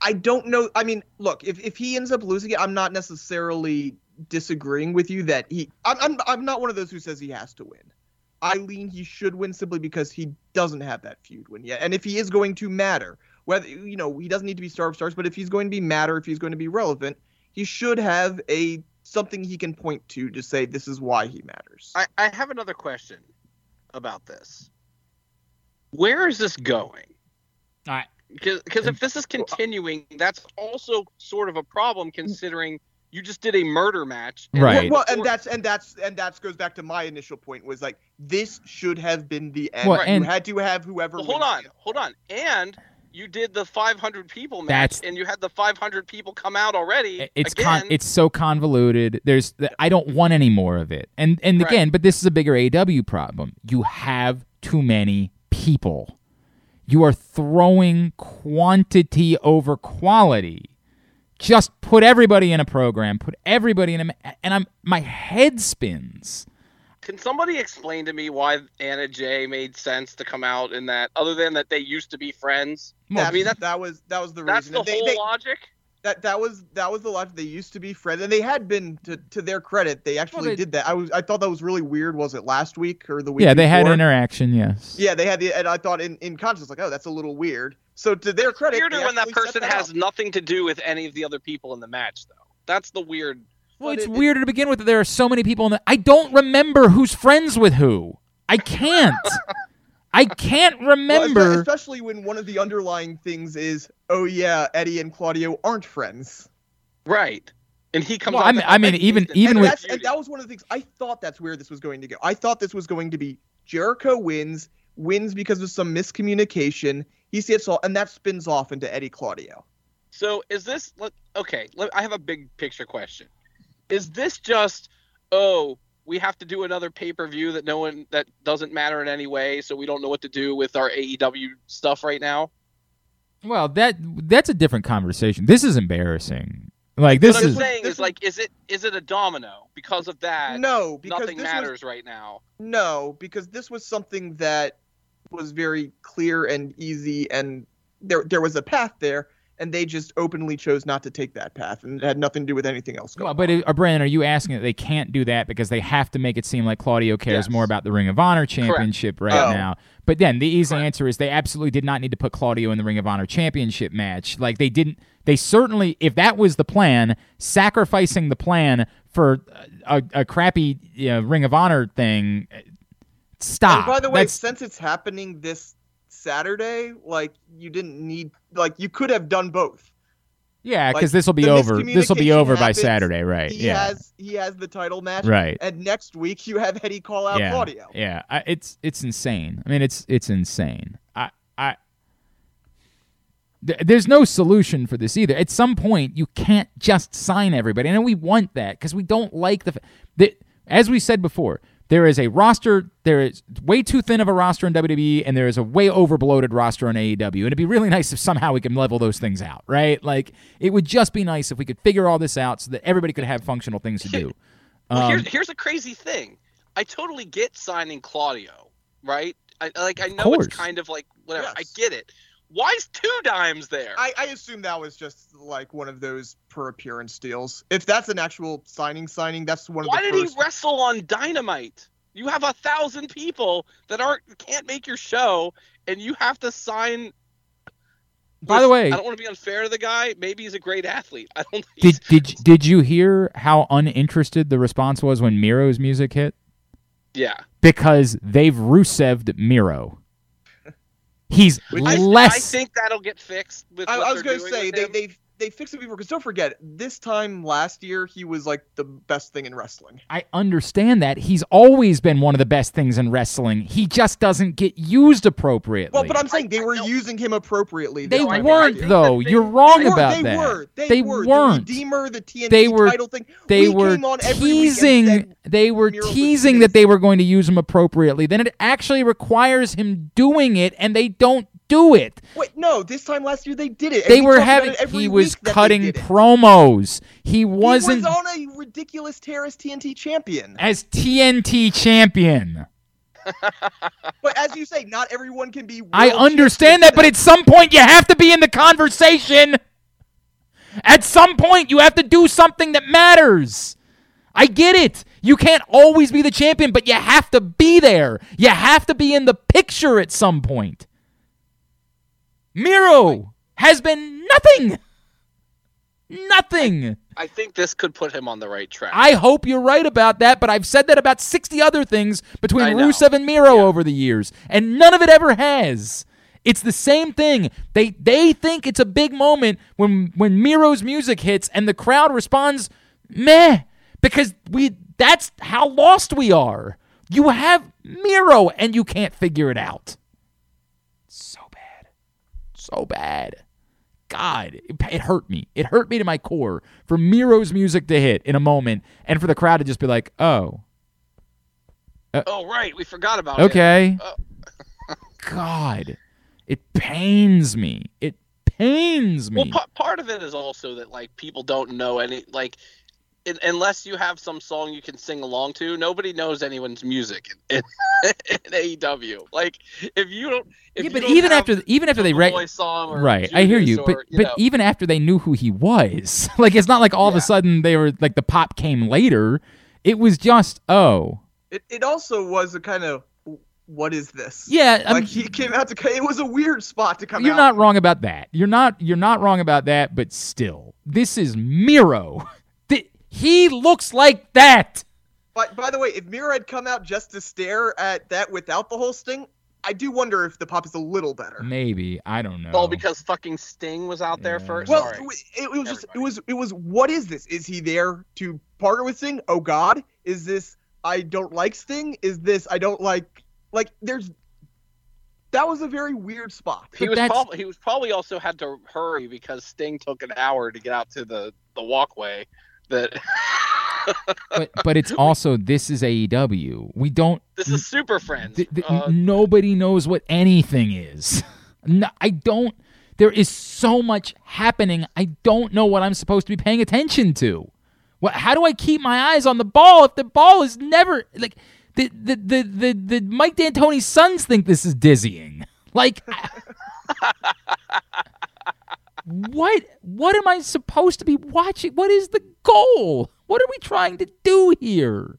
I don't know. I mean, look, if, if he ends up losing it, I'm not necessarily disagreeing with you that he. I'm, I'm I'm not one of those who says he has to win. I lean he should win simply because he doesn't have that feud win yet. And if he is going to matter, whether you know he doesn't need to be star of stars, but if he's going to be matter, if he's going to be relevant, he should have a something he can point to to say this is why he matters. I, I have another question about this. Where is this going? All right. Because if this is uh, continuing, that's also sort of a problem considering you just did a murder match. and- Right. Well, and that's and that's and that goes back to my initial point was like this should have been the end. Well, you and- had to have whoever. Well, hold on, the- hold on. And you did the 500 people match, That's- and you had the 500 people come out already. It's again. con- it's so convoluted. There's I don't want any more of it. And and Right. again, but this is a bigger AEW problem. You have too many people. You are throwing quantity over quality. Just put everybody in a program. Put everybody in a and I'm my head spins. Can somebody explain to me why Anna Jay made sense to come out in that, other than that they used to be friends? That's, I mean, that's, that was that was the reason. that's the they- whole they- logic. that that was that was the life they used to be friends, and they had been to to their credit. They actually they- did that. I was I thought that was really weird. Was it last week or the week? Yeah, they had interaction. Yes. Yeah, they had the, and I thought in in conscience like, oh, that's a little weird. So to their credit, Weirder when that person that has up. nothing to do with any of the other people in the match, though. That's the weird. Well, it's it- weirder to begin with that there are so many people in the. I don't remember who's friends with who. I can't. I can't Well, remember. especially when one of the underlying things is, oh yeah, Eddie and Claudio aren't friends. Right. And he comes Well, I mean- I mean, even- Kingston even with- and that was one of the things I thought that's where this was going to go. I thought this was going to be Jericho wins, wins because of some miscommunication. He gets all, and that spins off into Eddie Claudio. So is this let- okay? I have a big picture question. Is this just oh we have to do another pay per view that no one that doesn't matter in any way, so we don't know what to do with our AEW stuff right now? Well, that that's a different conversation. This is embarrassing. Like this what I'm is. saying this is like, is it is it a domino because of that? No, because nothing matters was right now. no, because this was something that was very clear and easy, and there there was a path there, and they just openly chose not to take that path, and it had nothing to do with anything else. Going Well, but it, uh, Brandon, are you asking that they can't do that because they have to make it seem like Claudio cares Yes. more about the Ring of Honor championship right Oh. now? But then the easy Correct. answer is they absolutely did not need to put Claudio in the Ring of Honor championship match. Like they didn't. They certainly, if that was the plan, sacrificing the plan for a, a crappy you know, Ring of Honor thing. uh, Stop. And by the way, That's- since it's happening this Saturday, like you didn't need, like you could have done both. yeah, like, because this will be over. This will be over by Saturday, right? He yeah. has he has the title match, Right. And next week you have Eddie call out yeah, Claudio. Yeah, I, it's it's insane. I mean, it's it's insane. I I th- there's no solution for this either. At some point, you can't just sign everybody, and we want that because we don't like the, fa- the. As we said before, there is a roster. There is way too thin of a roster in WWE, and there is a way over bloated roster on AEW. And it'd be really nice if somehow we can level those things out, right? Like it would just be nice if we could figure all this out so that everybody could have functional things to do. Well, Um, here's here's a crazy thing. I totally get signing Claudio, right? I like I know it's kind of like whatever. I get it. Why is two dimes there? I, I assume that was just like one of those per appearance deals. If that's an actual signing, signing, that's one of Why the did first. he wrestle on Dynamite? You have a thousand people that aren't can't make your show, and you have to sign. By the way- I don't want to be unfair to the guy. Maybe he's a great athlete. I don't. Did did did you hear how uninterested the response was when Miro's music hit? yeah. Because they've Rusev'd Miro. He's Which less. I think that'll get fixed with I, what I was going to say with they they've they fixed it before because don't forget this time last year he was like the best thing in wrestling. I understand that. He's always been one of the best things in wrestling. He just doesn't get used appropriately. Well, but I'm saying they I were know. using him appropriately. they this No, I- time I weren't last year. think though. they- You're wrong They were, about they that. Were. They, They were. weren't. The Redeemer, the TNT They were- title thing. They we were came on every week and teasing. They were Miro teasing that they were going to use him appropriately. Then it actually requires him doing it, and they don't do it. Wait, no. This time last year they did it. They we were having. He was week that they cutting promos. He wasn't He was on a ridiculous as TNT champion. as TNT champion. But as you say, not everyone can be. I understand that, but at some point you have to be in the conversation. At some point you have to do something that matters. I get it. You can't always be the champion, but you have to be there. You have to be in the picture at some point. Miro has been nothing. Nothing. I think this could put him on the right track. I hope you're right about that, but I've said that about 60 other things between. Rusev and Miro over the years, and none of it ever has. It's the same thing. They they think it's a big moment when when Miro's music hits and the crowd responds meh because we that's how lost we are. You have Miro and you can't figure it out. So bad. God, it, it hurt me. It hurt me to my core for Miro's music to hit in a moment and for the crowd to just be like, oh, uh, oh right, we forgot about it. okay. Oh. God, it pains me. It pains me. Well, pa- part of it is also that like people don't know any like. Un- Unless you have some song you can sing along to, nobody knows anyone's music in, in, in AEW. Like if you don't, if yeah, you but don't even have after even after they the re- Boy song or right, I hear you. Judas But you but know, even after they knew who he was, like it's not like all of a sudden they were like the pop came later. It was just oh It, it also was a kind of what is this? yeah. I'm- like he came out to. It was a weird spot to come You're out. not wrong about that. You're not you're not wrong about that, but still. This is Miro. Th- he looks like that. By, by the way, if Miro had come out just to stare at that without the whole sting, I do wonder if the pop is a little better. Maybe, I don't know. Well, because fucking Sting was out there first. Well, Sorry. it, was- it was just it was it was what is this? Is he there to partner with Sting? Oh God, is this I don't like Sting? Is this I don't like like there's that was a very weird spot. he was probably he was probably also had to hurry because Sting took an hour to get out to the the walkway. That but but it's also this is AEW. We don't this is Super Friends. th- th- Uh, nobody knows what anything is. No, I don't there is so much happening. I don't know what I'm supposed to be paying attention to. What how do I keep my eyes on the ball if the ball is never like the the the the, the Mike D'Antoni's sons think this is dizzying. Like what what am I supposed to be watching? What is the goal? What are we trying to do here?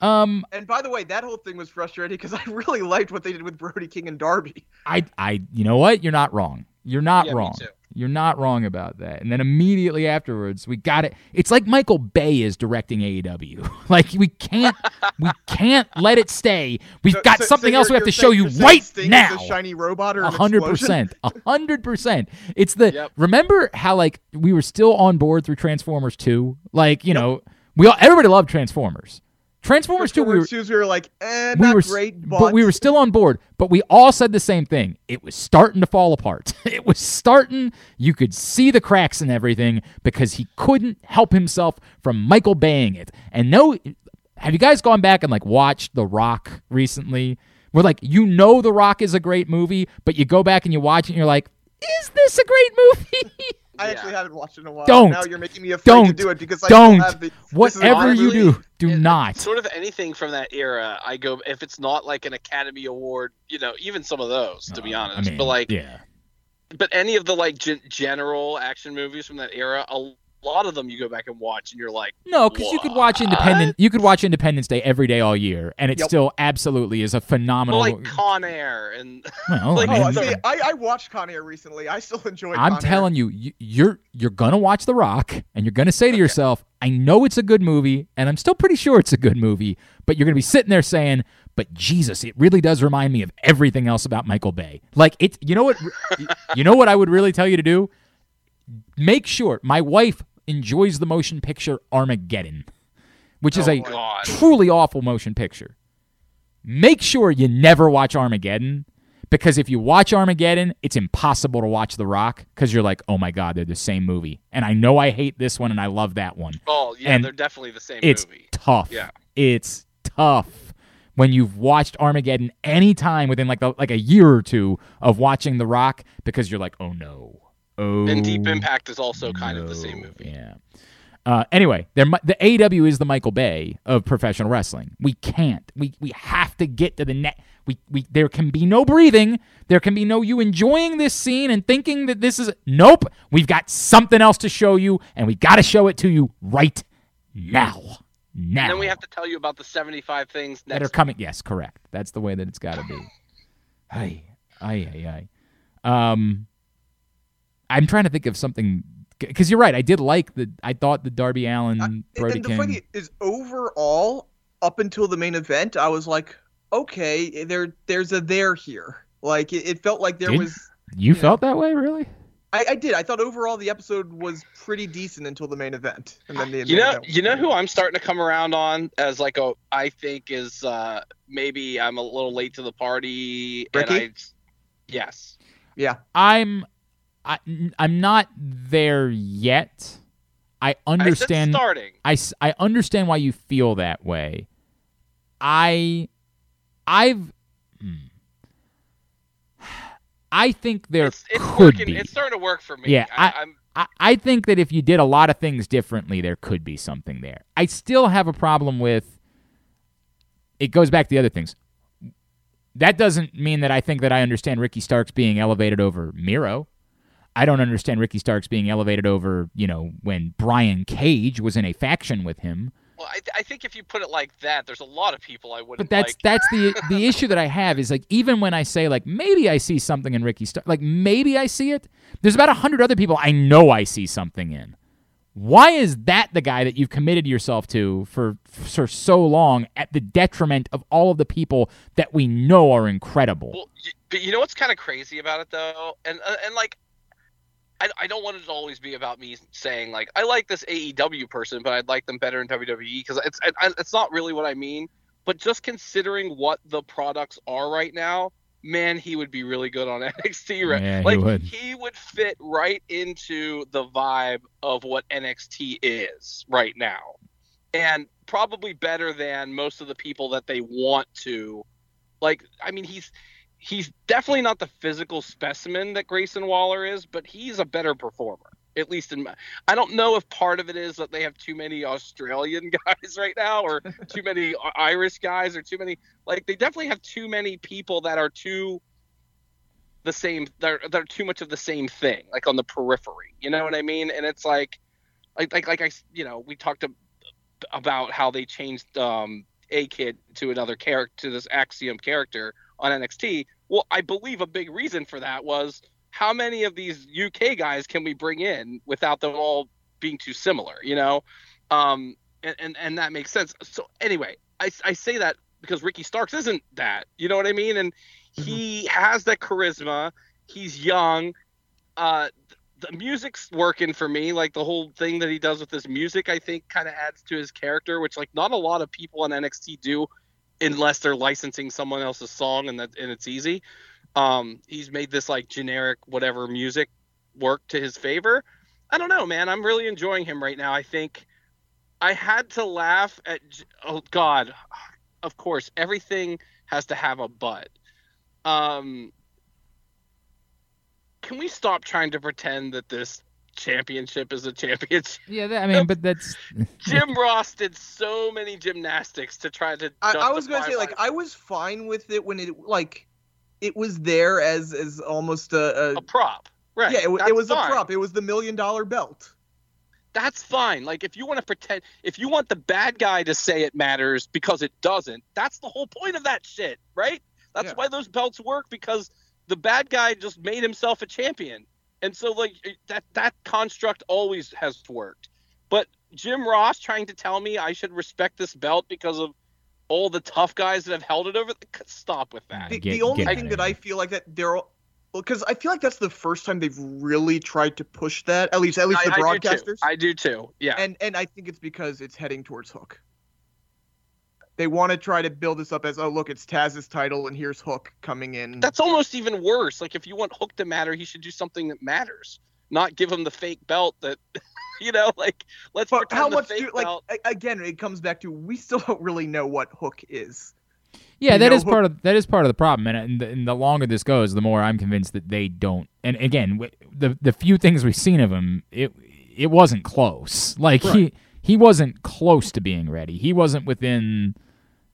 Um And by the way, that whole thing was frustrating because I really liked what they did with Brody King and Darby. I, I, you know what? You're not wrong. You're not Yeah, wrong. You're not wrong about that. And then immediately afterwards, we got it. It's like Michael Bay is directing AEW. like we can't, we can't let it stay. We've So- got so- so something else we have to show you right Sting now. a shiny robot or hundred percent, A hundred percent. It's the Yep. remember how like we were still on board through Transformers two. Like you know, we all everybody loved Transformers. Transformers two. We were, Transformers 2's we were like, eh, we not were, great, but, we were still on board. But we all said the same thing. It was starting to fall apart. it was starting. You could see the cracks and everything because he couldn't help himself from Michael Baying it. And no, have you guys gone back and like watched The Rock recently? We're like you know The Rock is a great movie, but you go back and you watch it and you're like, is this a great movie? I Yeah. actually haven't watched it in a while. Don't. Now you're making me afraid to Don't. do it because I Don't. have the. Whatever you honestly- do, do it- not. Sort of anything from that era, I go if it's not like an Academy Award, you know, even some of those, to be Uh, honest. I mean, but like, yeah. but any of the like gen- general action movies from that era, a lot of them you go back and watch, and you're like, No, because you could watch Independent. You could watch Independence Day every day all year, and it Yep. still absolutely is a phenomenal. well, like Con Air, and Well, like, I Oh, mean, see, I, I watched Con Air recently. I still enjoy. I'm Con telling you, you, you're you're gonna watch The Rock, and you're gonna say to yourself, "I know it's a good movie, and I'm still pretty sure it's a good movie," but you're gonna be sitting there saying, "But Jesus, it really does remind me of everything else about Michael Bay." Like it, you know what? you know what I would really tell you to do? make sure my wife enjoys the motion picture Armageddon, which is Oh, a God. truly awful motion picture. Make sure you never watch Armageddon because if you watch Armageddon, it's impossible to watch The Rock because you're like, oh my God, they're the same movie. And I know I hate this one and I love that one. Oh yeah, And they're definitely the same It's movie. tough. Yeah. It's tough when you've watched Armageddon any time within like the, like a year or two of watching The Rock because you're like, oh no. Oh, And Deep Impact is also kind of the same movie. Yeah. Uh, anyway, there, the AEW is the Michael Bay of professional wrestling. We can't. We we have to get to the net. We we there can be no breathing. There can be no you enjoying this scene and thinking that this is nope. We've got something else to show you, and we got to show it to you right now. Now. And then we have to tell you about the 75 things that are coming. Yes, correct. That's the way that it's got to be. Ay, ay, ay, ay. Um, I'm trying to think of something because you're right. I did like the. I thought the Darby Allin I- Brody and the King. funny is, overall, up until the main event, I was like, okay, there, there's a there here. Like it, it felt like there Did- was. you yeah. felt that way, really? I, I did. I thought overall the episode was pretty decent until the main event, and then the You know, you know who I'm starting to come around on as like a I think is uh maybe I'm a little late to the party Ricky? and I yes. Yeah. I'm. I, I'm not there yet. I I understand. starting. I, I understand why you feel that way. I I've hmm. I think there It's, it's could working. be. It's starting to work for me. Yeah, I, I- I'm I, I think that if you did a lot of things differently, there could be something there. I still have a problem with. It goes back to the other things. That doesn't mean that I think that I understand Ricky Starks being elevated over Miro. I don't understand Ricky Starks being elevated over, you know, when Brian Cage was in a faction with him. well. I, I think if you put it like that, there's a lot of people I wouldn't But that's like. that's the the issue that I have is like even when I say like maybe I see something in Ricky Starks, like maybe I see it. There's about a hundred other people I know I see something in. Why is that the guy that you've committed yourself to for for so long at the detriment of all of the people that we know are incredible? Well, y- but you know what's kind of crazy about it though, and uh, and like, I, I don't want it to always be about me saying like I like this AEW person, but I'd like them better in WWE because it's I, I- it's not really what I mean. But just considering what the products are right now, man, he would be really good on NXT. Right? Yeah, he like would. he would fit right into the vibe of what NXT is right now, and probably better than most of the people that they want to. Like, I mean, he's he's definitely not the physical specimen that Grayson Waller is, but he's a better performer. At least in my, I don't know if part of it is that they have too many Australian guys right now, or too many Irish guys, or too many. Like they definitely have too many people that are too the same. They're they're too much of the same thing, like on the periphery. You know what I mean? And it's like, like like like I you know we talked about how they changed um A-Kid to another character to this axiom character on NXT. Well, I believe a big reason for that was how many of these UK guys can we bring in without them all being too similar, you know? Um, and, and, and that makes sense. So anyway, I, I say that because Ricky Starks isn't that, you know what I mean? And he has that charisma. He's young. Uh, the music's working for me. Like the whole thing that he does with his music, I think kind of adds to his character, which like not a lot of people on NXT do unless they're licensing someone else's song and that and it's easy. Um, he's made this like generic whatever music work to his favor. I don't know, man. I'm really enjoying him right now. I think I had to laugh at. Oh God, of course, everything has to have a but. Um, can we stop trying to pretend that this championship is a championship? Yeah, that, I mean, but that's Jim Ross did so many gymnastics to try to. I, I was gonna say like I was fine with it when it like it was there as as almost a, a a prop, right? yeah it, it was fine. a prop. It was the million dollar belt. That's fine. Like if you want to pretend, if you want the bad guy to say it matters because it doesn't, that's the whole point of that shit, right? That's Yeah. why those belts work because the bad guy just made himself a champion, and so like that that construct always has worked. But Jim Ross trying to tell me I should respect this belt because of all the tough guys that have held it over. Stop with that. The, Get- the only thing that I feel like that they're Well, because I feel like that's the first time they've really tried to push that. At least, at least I, the I do broadcasters. too. I do too. Yeah. and and I think it's because it's heading towards Hook. They want to try to build this up as, oh look, it's Taz's title, and here's Hook coming in. That's almost even worse. Like if you want Hook to matter, he should do something that matters, not give him the fake belt that, you know, like let's but pretend how the much fake do like belt. a- again? It comes back to we still don't really know what Hook is. Yeah, You that know, is part of that is part of the problem, and, and, the, and the longer this goes, the more I'm convinced that they don't. And again, w- the the few things we've seen of him, it it wasn't close. Like he he wasn't close to being ready. He wasn't within,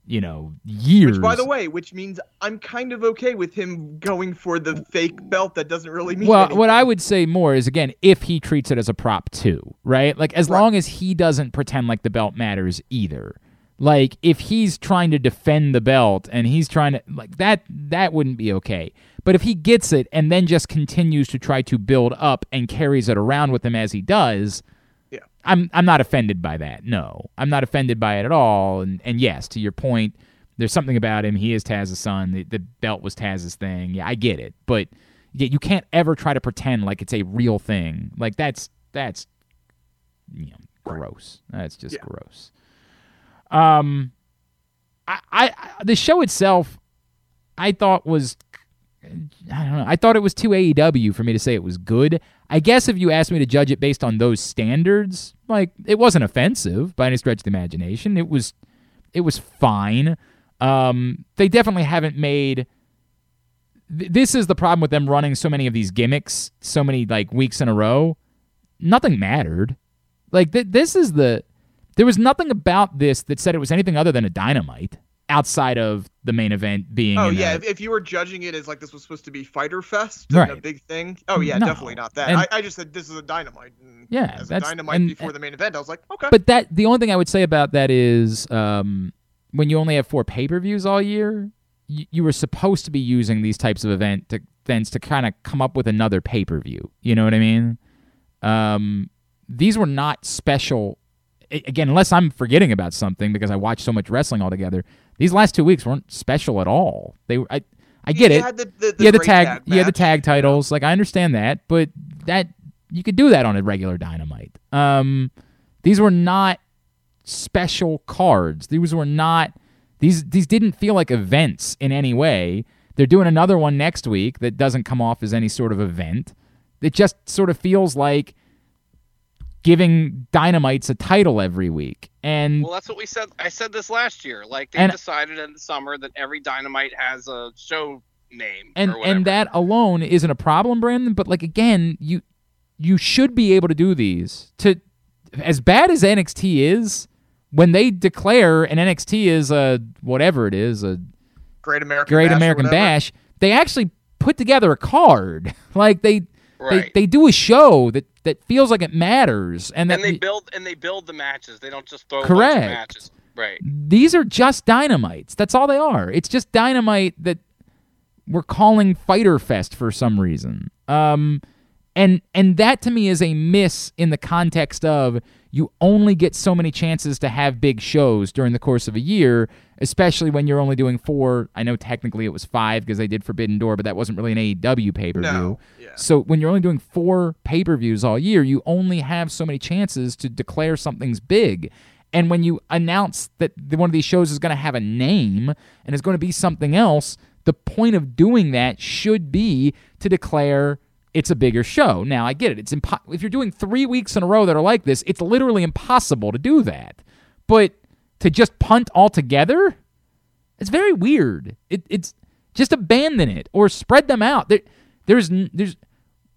you know, years. Which, by the way, which means I'm kind of okay with him going for the fake belt that doesn't really mean well, anything. what I would say more is again, if he treats it as a prop too, right? Like as Right. long as he doesn't pretend like the belt matters either. Like if he's trying to defend the belt and he's trying to like that that wouldn't be okay. But if he gets it and then just continues to try to build up and carries it around with him as he does, Yeah. I'm I'm not offended by that. No. I'm not offended by it at all. And and yes, to your point, there's something about him. He is Taz's son. The, the belt was Taz's thing. Yeah, I get it. But yeah, you can't ever try to pretend like it's a real thing. Like that's that's you know, gross. That's just Yeah. gross. Um, I, I I- the show itself, I thought was. I don't know. I thought it was too AEW for me to say it was good. I guess if you asked me to judge it based on those standards, like it wasn't offensive by any stretch of the imagination. It was, it was fine. Um, they definitely haven't made. th- This is the problem with them running so many of these gimmicks, so many like weeks in a row. Nothing mattered. Like th- this is the. There was nothing about this that said it was anything other than a dynamite outside of the main event being. Oh yeah, a- if, if you were judging it as like this was supposed to be Fighter Fest, and a big thing. Oh yeah, No. definitely not that. And- I, I just said this is a dynamite. And Yeah, as a that's- dynamite and- before the main event. I was like, okay. But that the only thing I would say about that is um, when you only have four pay per views all year, you, you were supposed to be using these types of event to, events to kind of come up with another pay per view. You know what I mean? Um, these were not special. Again, unless I'm forgetting about something because I watched so much wrestling altogether. These last two weeks weren't special at all. They were. I, I get you it. The, the, the yeah, the great tag, yeah, the tag titles. Like I understand that, but that you could do that on a regular Dynamite. Um, these were not special cards. These were not these these didn't feel like events in any way. They're doing another one next week that doesn't come off as any sort of event. It just sort of feels like giving Dynamites a title every week. And Well, that's what we said. I said this last year. Like they And- decided in the summer that every Dynamite has a show name and or and that alone isn't a problem, Brandon. But like again, you you should be able to do these. To as bad as NXT is, when they declare an NXT is a whatever it is, a Great American Great Bash American. Bash, they actually put together a card. Like they right. they, they do a show that that feels like it matters, and and they the- build and they build the matches. They don't just throw a bunch of Correct. matches. Right. these are just dynamites. That's all they are. It's just dynamite that we're calling Fighter Fest for some reason. Um, and and that to me is a miss in the context of you only get so many chances to have big shows during the course of a year, especially when you're only doing four. I know technically it was five because they did Forbidden Door, but that wasn't really an AEW pay per view. No. Yeah. So when you're only doing four pay per views all year, you only have so many chances to declare something's big. And when you announce that one of these shows is going to have a name and is going to be something else, the point of doing that should be to declare it's a bigger show. Now I get it; it's impo- if you're doing three weeks in a row that are like this, it's literally impossible to do that. But to just punt altogether, it's very weird. It, it's just abandon it or spread them out. There, there's there's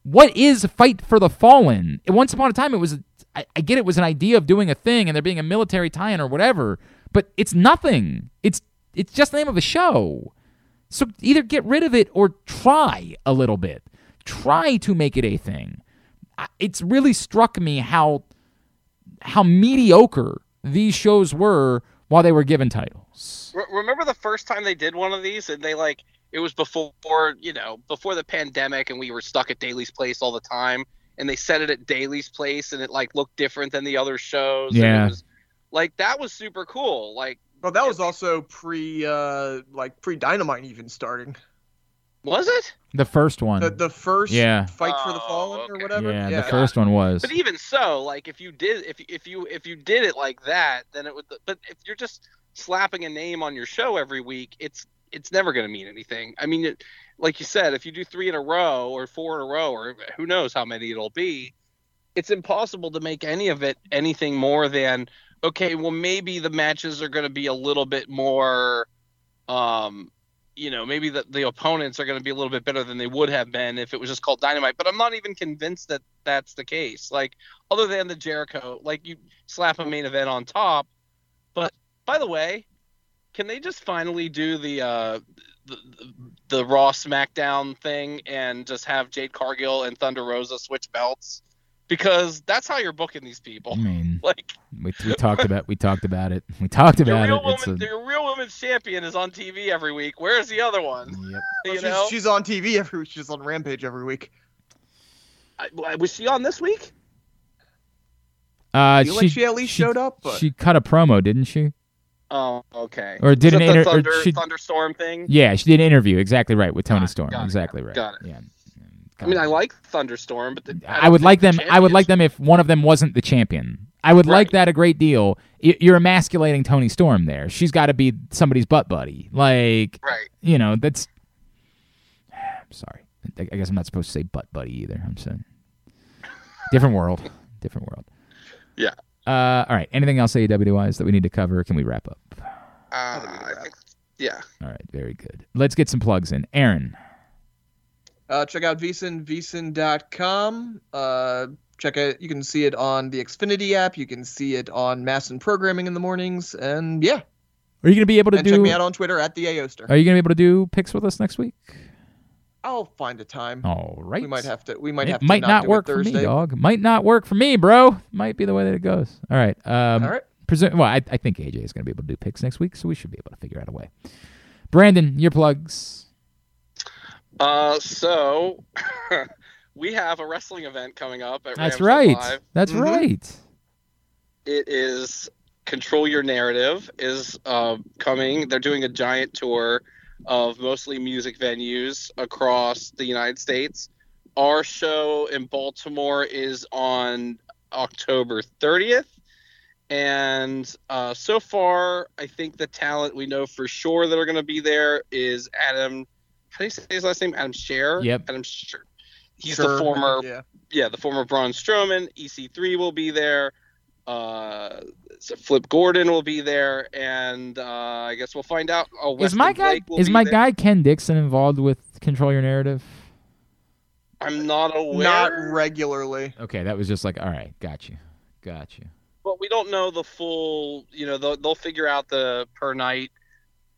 what is fight for the fallen. Once upon a time, it was. I, I get it was an idea of doing a thing and there being a military tie-in or whatever, but it's nothing. It's it's just the name of a show. So either get rid of it or try a little bit. Try to make it a thing. It's really struck me how how mediocre these shows were while they were given titles. Remember the first time they did one of these and they like it was before you know before the pandemic and we were stuck at Daily's place all the time and they set it at Daily's place and it like looked different than the other shows. and Yeah. it was, like that was super cool. Like Well, that was also pre, uh, like pre Dynamite even starting. Was it? The first one. The the first Yeah. fight for the Oh, fallen or whatever. yeah, yeah. the first one was. But even so, like if you did, if if you if you did it like that, then it would. But if you're just slapping a name on your show every week, it's it's never going to mean anything. I mean, it, like you said, if you do three in a row or four in a row or who knows how many it'll be, it's impossible to make any of it anything more than okay. Well, maybe the matches are going to be a little bit more. Um, you know, maybe the, the opponents are going to be a little bit better than they would have been if it was just called Dynamite. But I'm not even convinced that that's the case. Like, other than the Jericho, like you slap a main event on top. But by the way, can they just finally do the uh, the, the Raw SmackDown thing and just have Jade Cargill and Thunder Rosa switch belts? Because that's how you're booking these people. I mean, Like we, we talked about we talked about it. We talked about real it. It's woman, a, your real women's champion is on TV every week. Where's the other one? yep. Well, You she's, know, she's on TV every week. She's on Rampage every week. I- was she on this week? Uh, she, like she at least showed up, but She cut a promo, didn't she? Oh, okay. Or did an that the inter- or thunder, she- thunderstorm thing? Yeah, she did an interview. Exactly right with Tony Got Storm. got it, exactly right. got it. Yeah. I mean, I like Thunderstorm, but the, I would like them. I would like them if one of them wasn't the champion. I would like that a great deal. You're emasculating Toni Storm there. She's got to be somebody's butt buddy. Like, Right. you know, that's. I'm sorry. I I guess I'm not supposed to say butt buddy either. I'm saying different world. Different world. Yeah. Uh, all right. Anything else AEW wise that we need to cover? Can we wrap up? Uh, I think, yeah. All right. Very good. Let's get some plugs in. Aaron. Uh, check out Vison, Vison.com. Uh, check it. You can see it on the Xfinity app. You can see it on MASN Programming in the mornings. And yeah, Are you going to be able to and do? check me out on Twitter at the Aoster. Are you going to be able to do picks with us next week? I'll find a time. All right. We might have to. We might it have to might not, not work for me, dog. Might not work for me, bro. Might be the way that it goes. All right. Um, All right. Well, I, I think AJ is going to be able to do picks next week, so we should be able to figure out a way. Brandon, your plugs. Uh, so we have a wrestling event coming up at That's Ramshead right. Live. That's Mhm. right. It is Control Your Narrative is uh, coming. They're doing a giant tour of mostly music venues across the United States. Our show in Baltimore is on October 30th. And uh, so far, I think the talent we know for sure that are going to be there is Adam. How do you say his last name? Adam Scherr. Yep. Adam Scherr. He's Sure. the former Yeah. yeah, the former Braun Strowman, EC3 will be there. Uh, so Flip Gordon will be there, and uh, I guess we'll find out. Oh, is my guy is my there. guy Ken Dixon involved with Control Your Narrative? I'm not aware, Not regularly. Okay, that was just like, all right, got you, got you. but we don't know the full. You know, they'll, they'll figure out the per night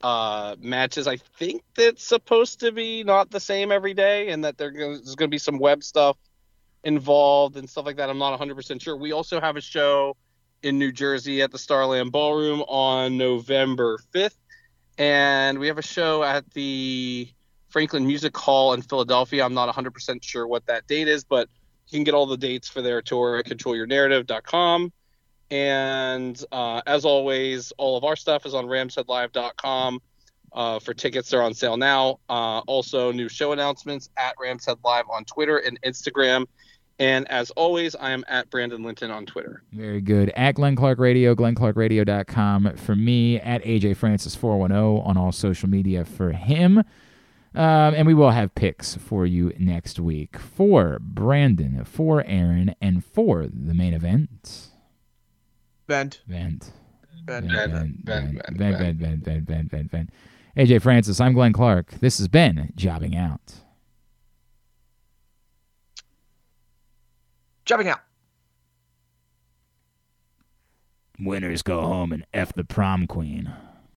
uh, matches. I think that's supposed to be not the same every day, and that there's going to be some web stuff involved and stuff like that. I'm not 100% sure. We also have a show in New Jersey at the Starland Ballroom on November 5th, and we have a show at the Franklin Music Hall in Philadelphia. I'm not 100% sure what that date is, but you can get all the dates for their tour at controlyournarrative.com. And uh, as always, all of our stuff is on ramsheadlive.com. Uh, for tickets, they're on sale now. Uh, also, new show announcements at Ramshead Live on Twitter and Instagram. And as always, I am at Brandon Linton on Twitter. Very good. At Glenn Clark Radio, glennclarkradio.com for me, at AJ Francis 410 on all social media for him. Um, and we will have picks for you next week for Brandon, for Aaron, and for the main event. Vent. Vent. Vent. Vent, Vent, vent, vent, vent, vent, vent. AJ Francis, I'm Glenn Clark. This has been Jobbing Out. Jumping out. Winners go home and F the prom queen.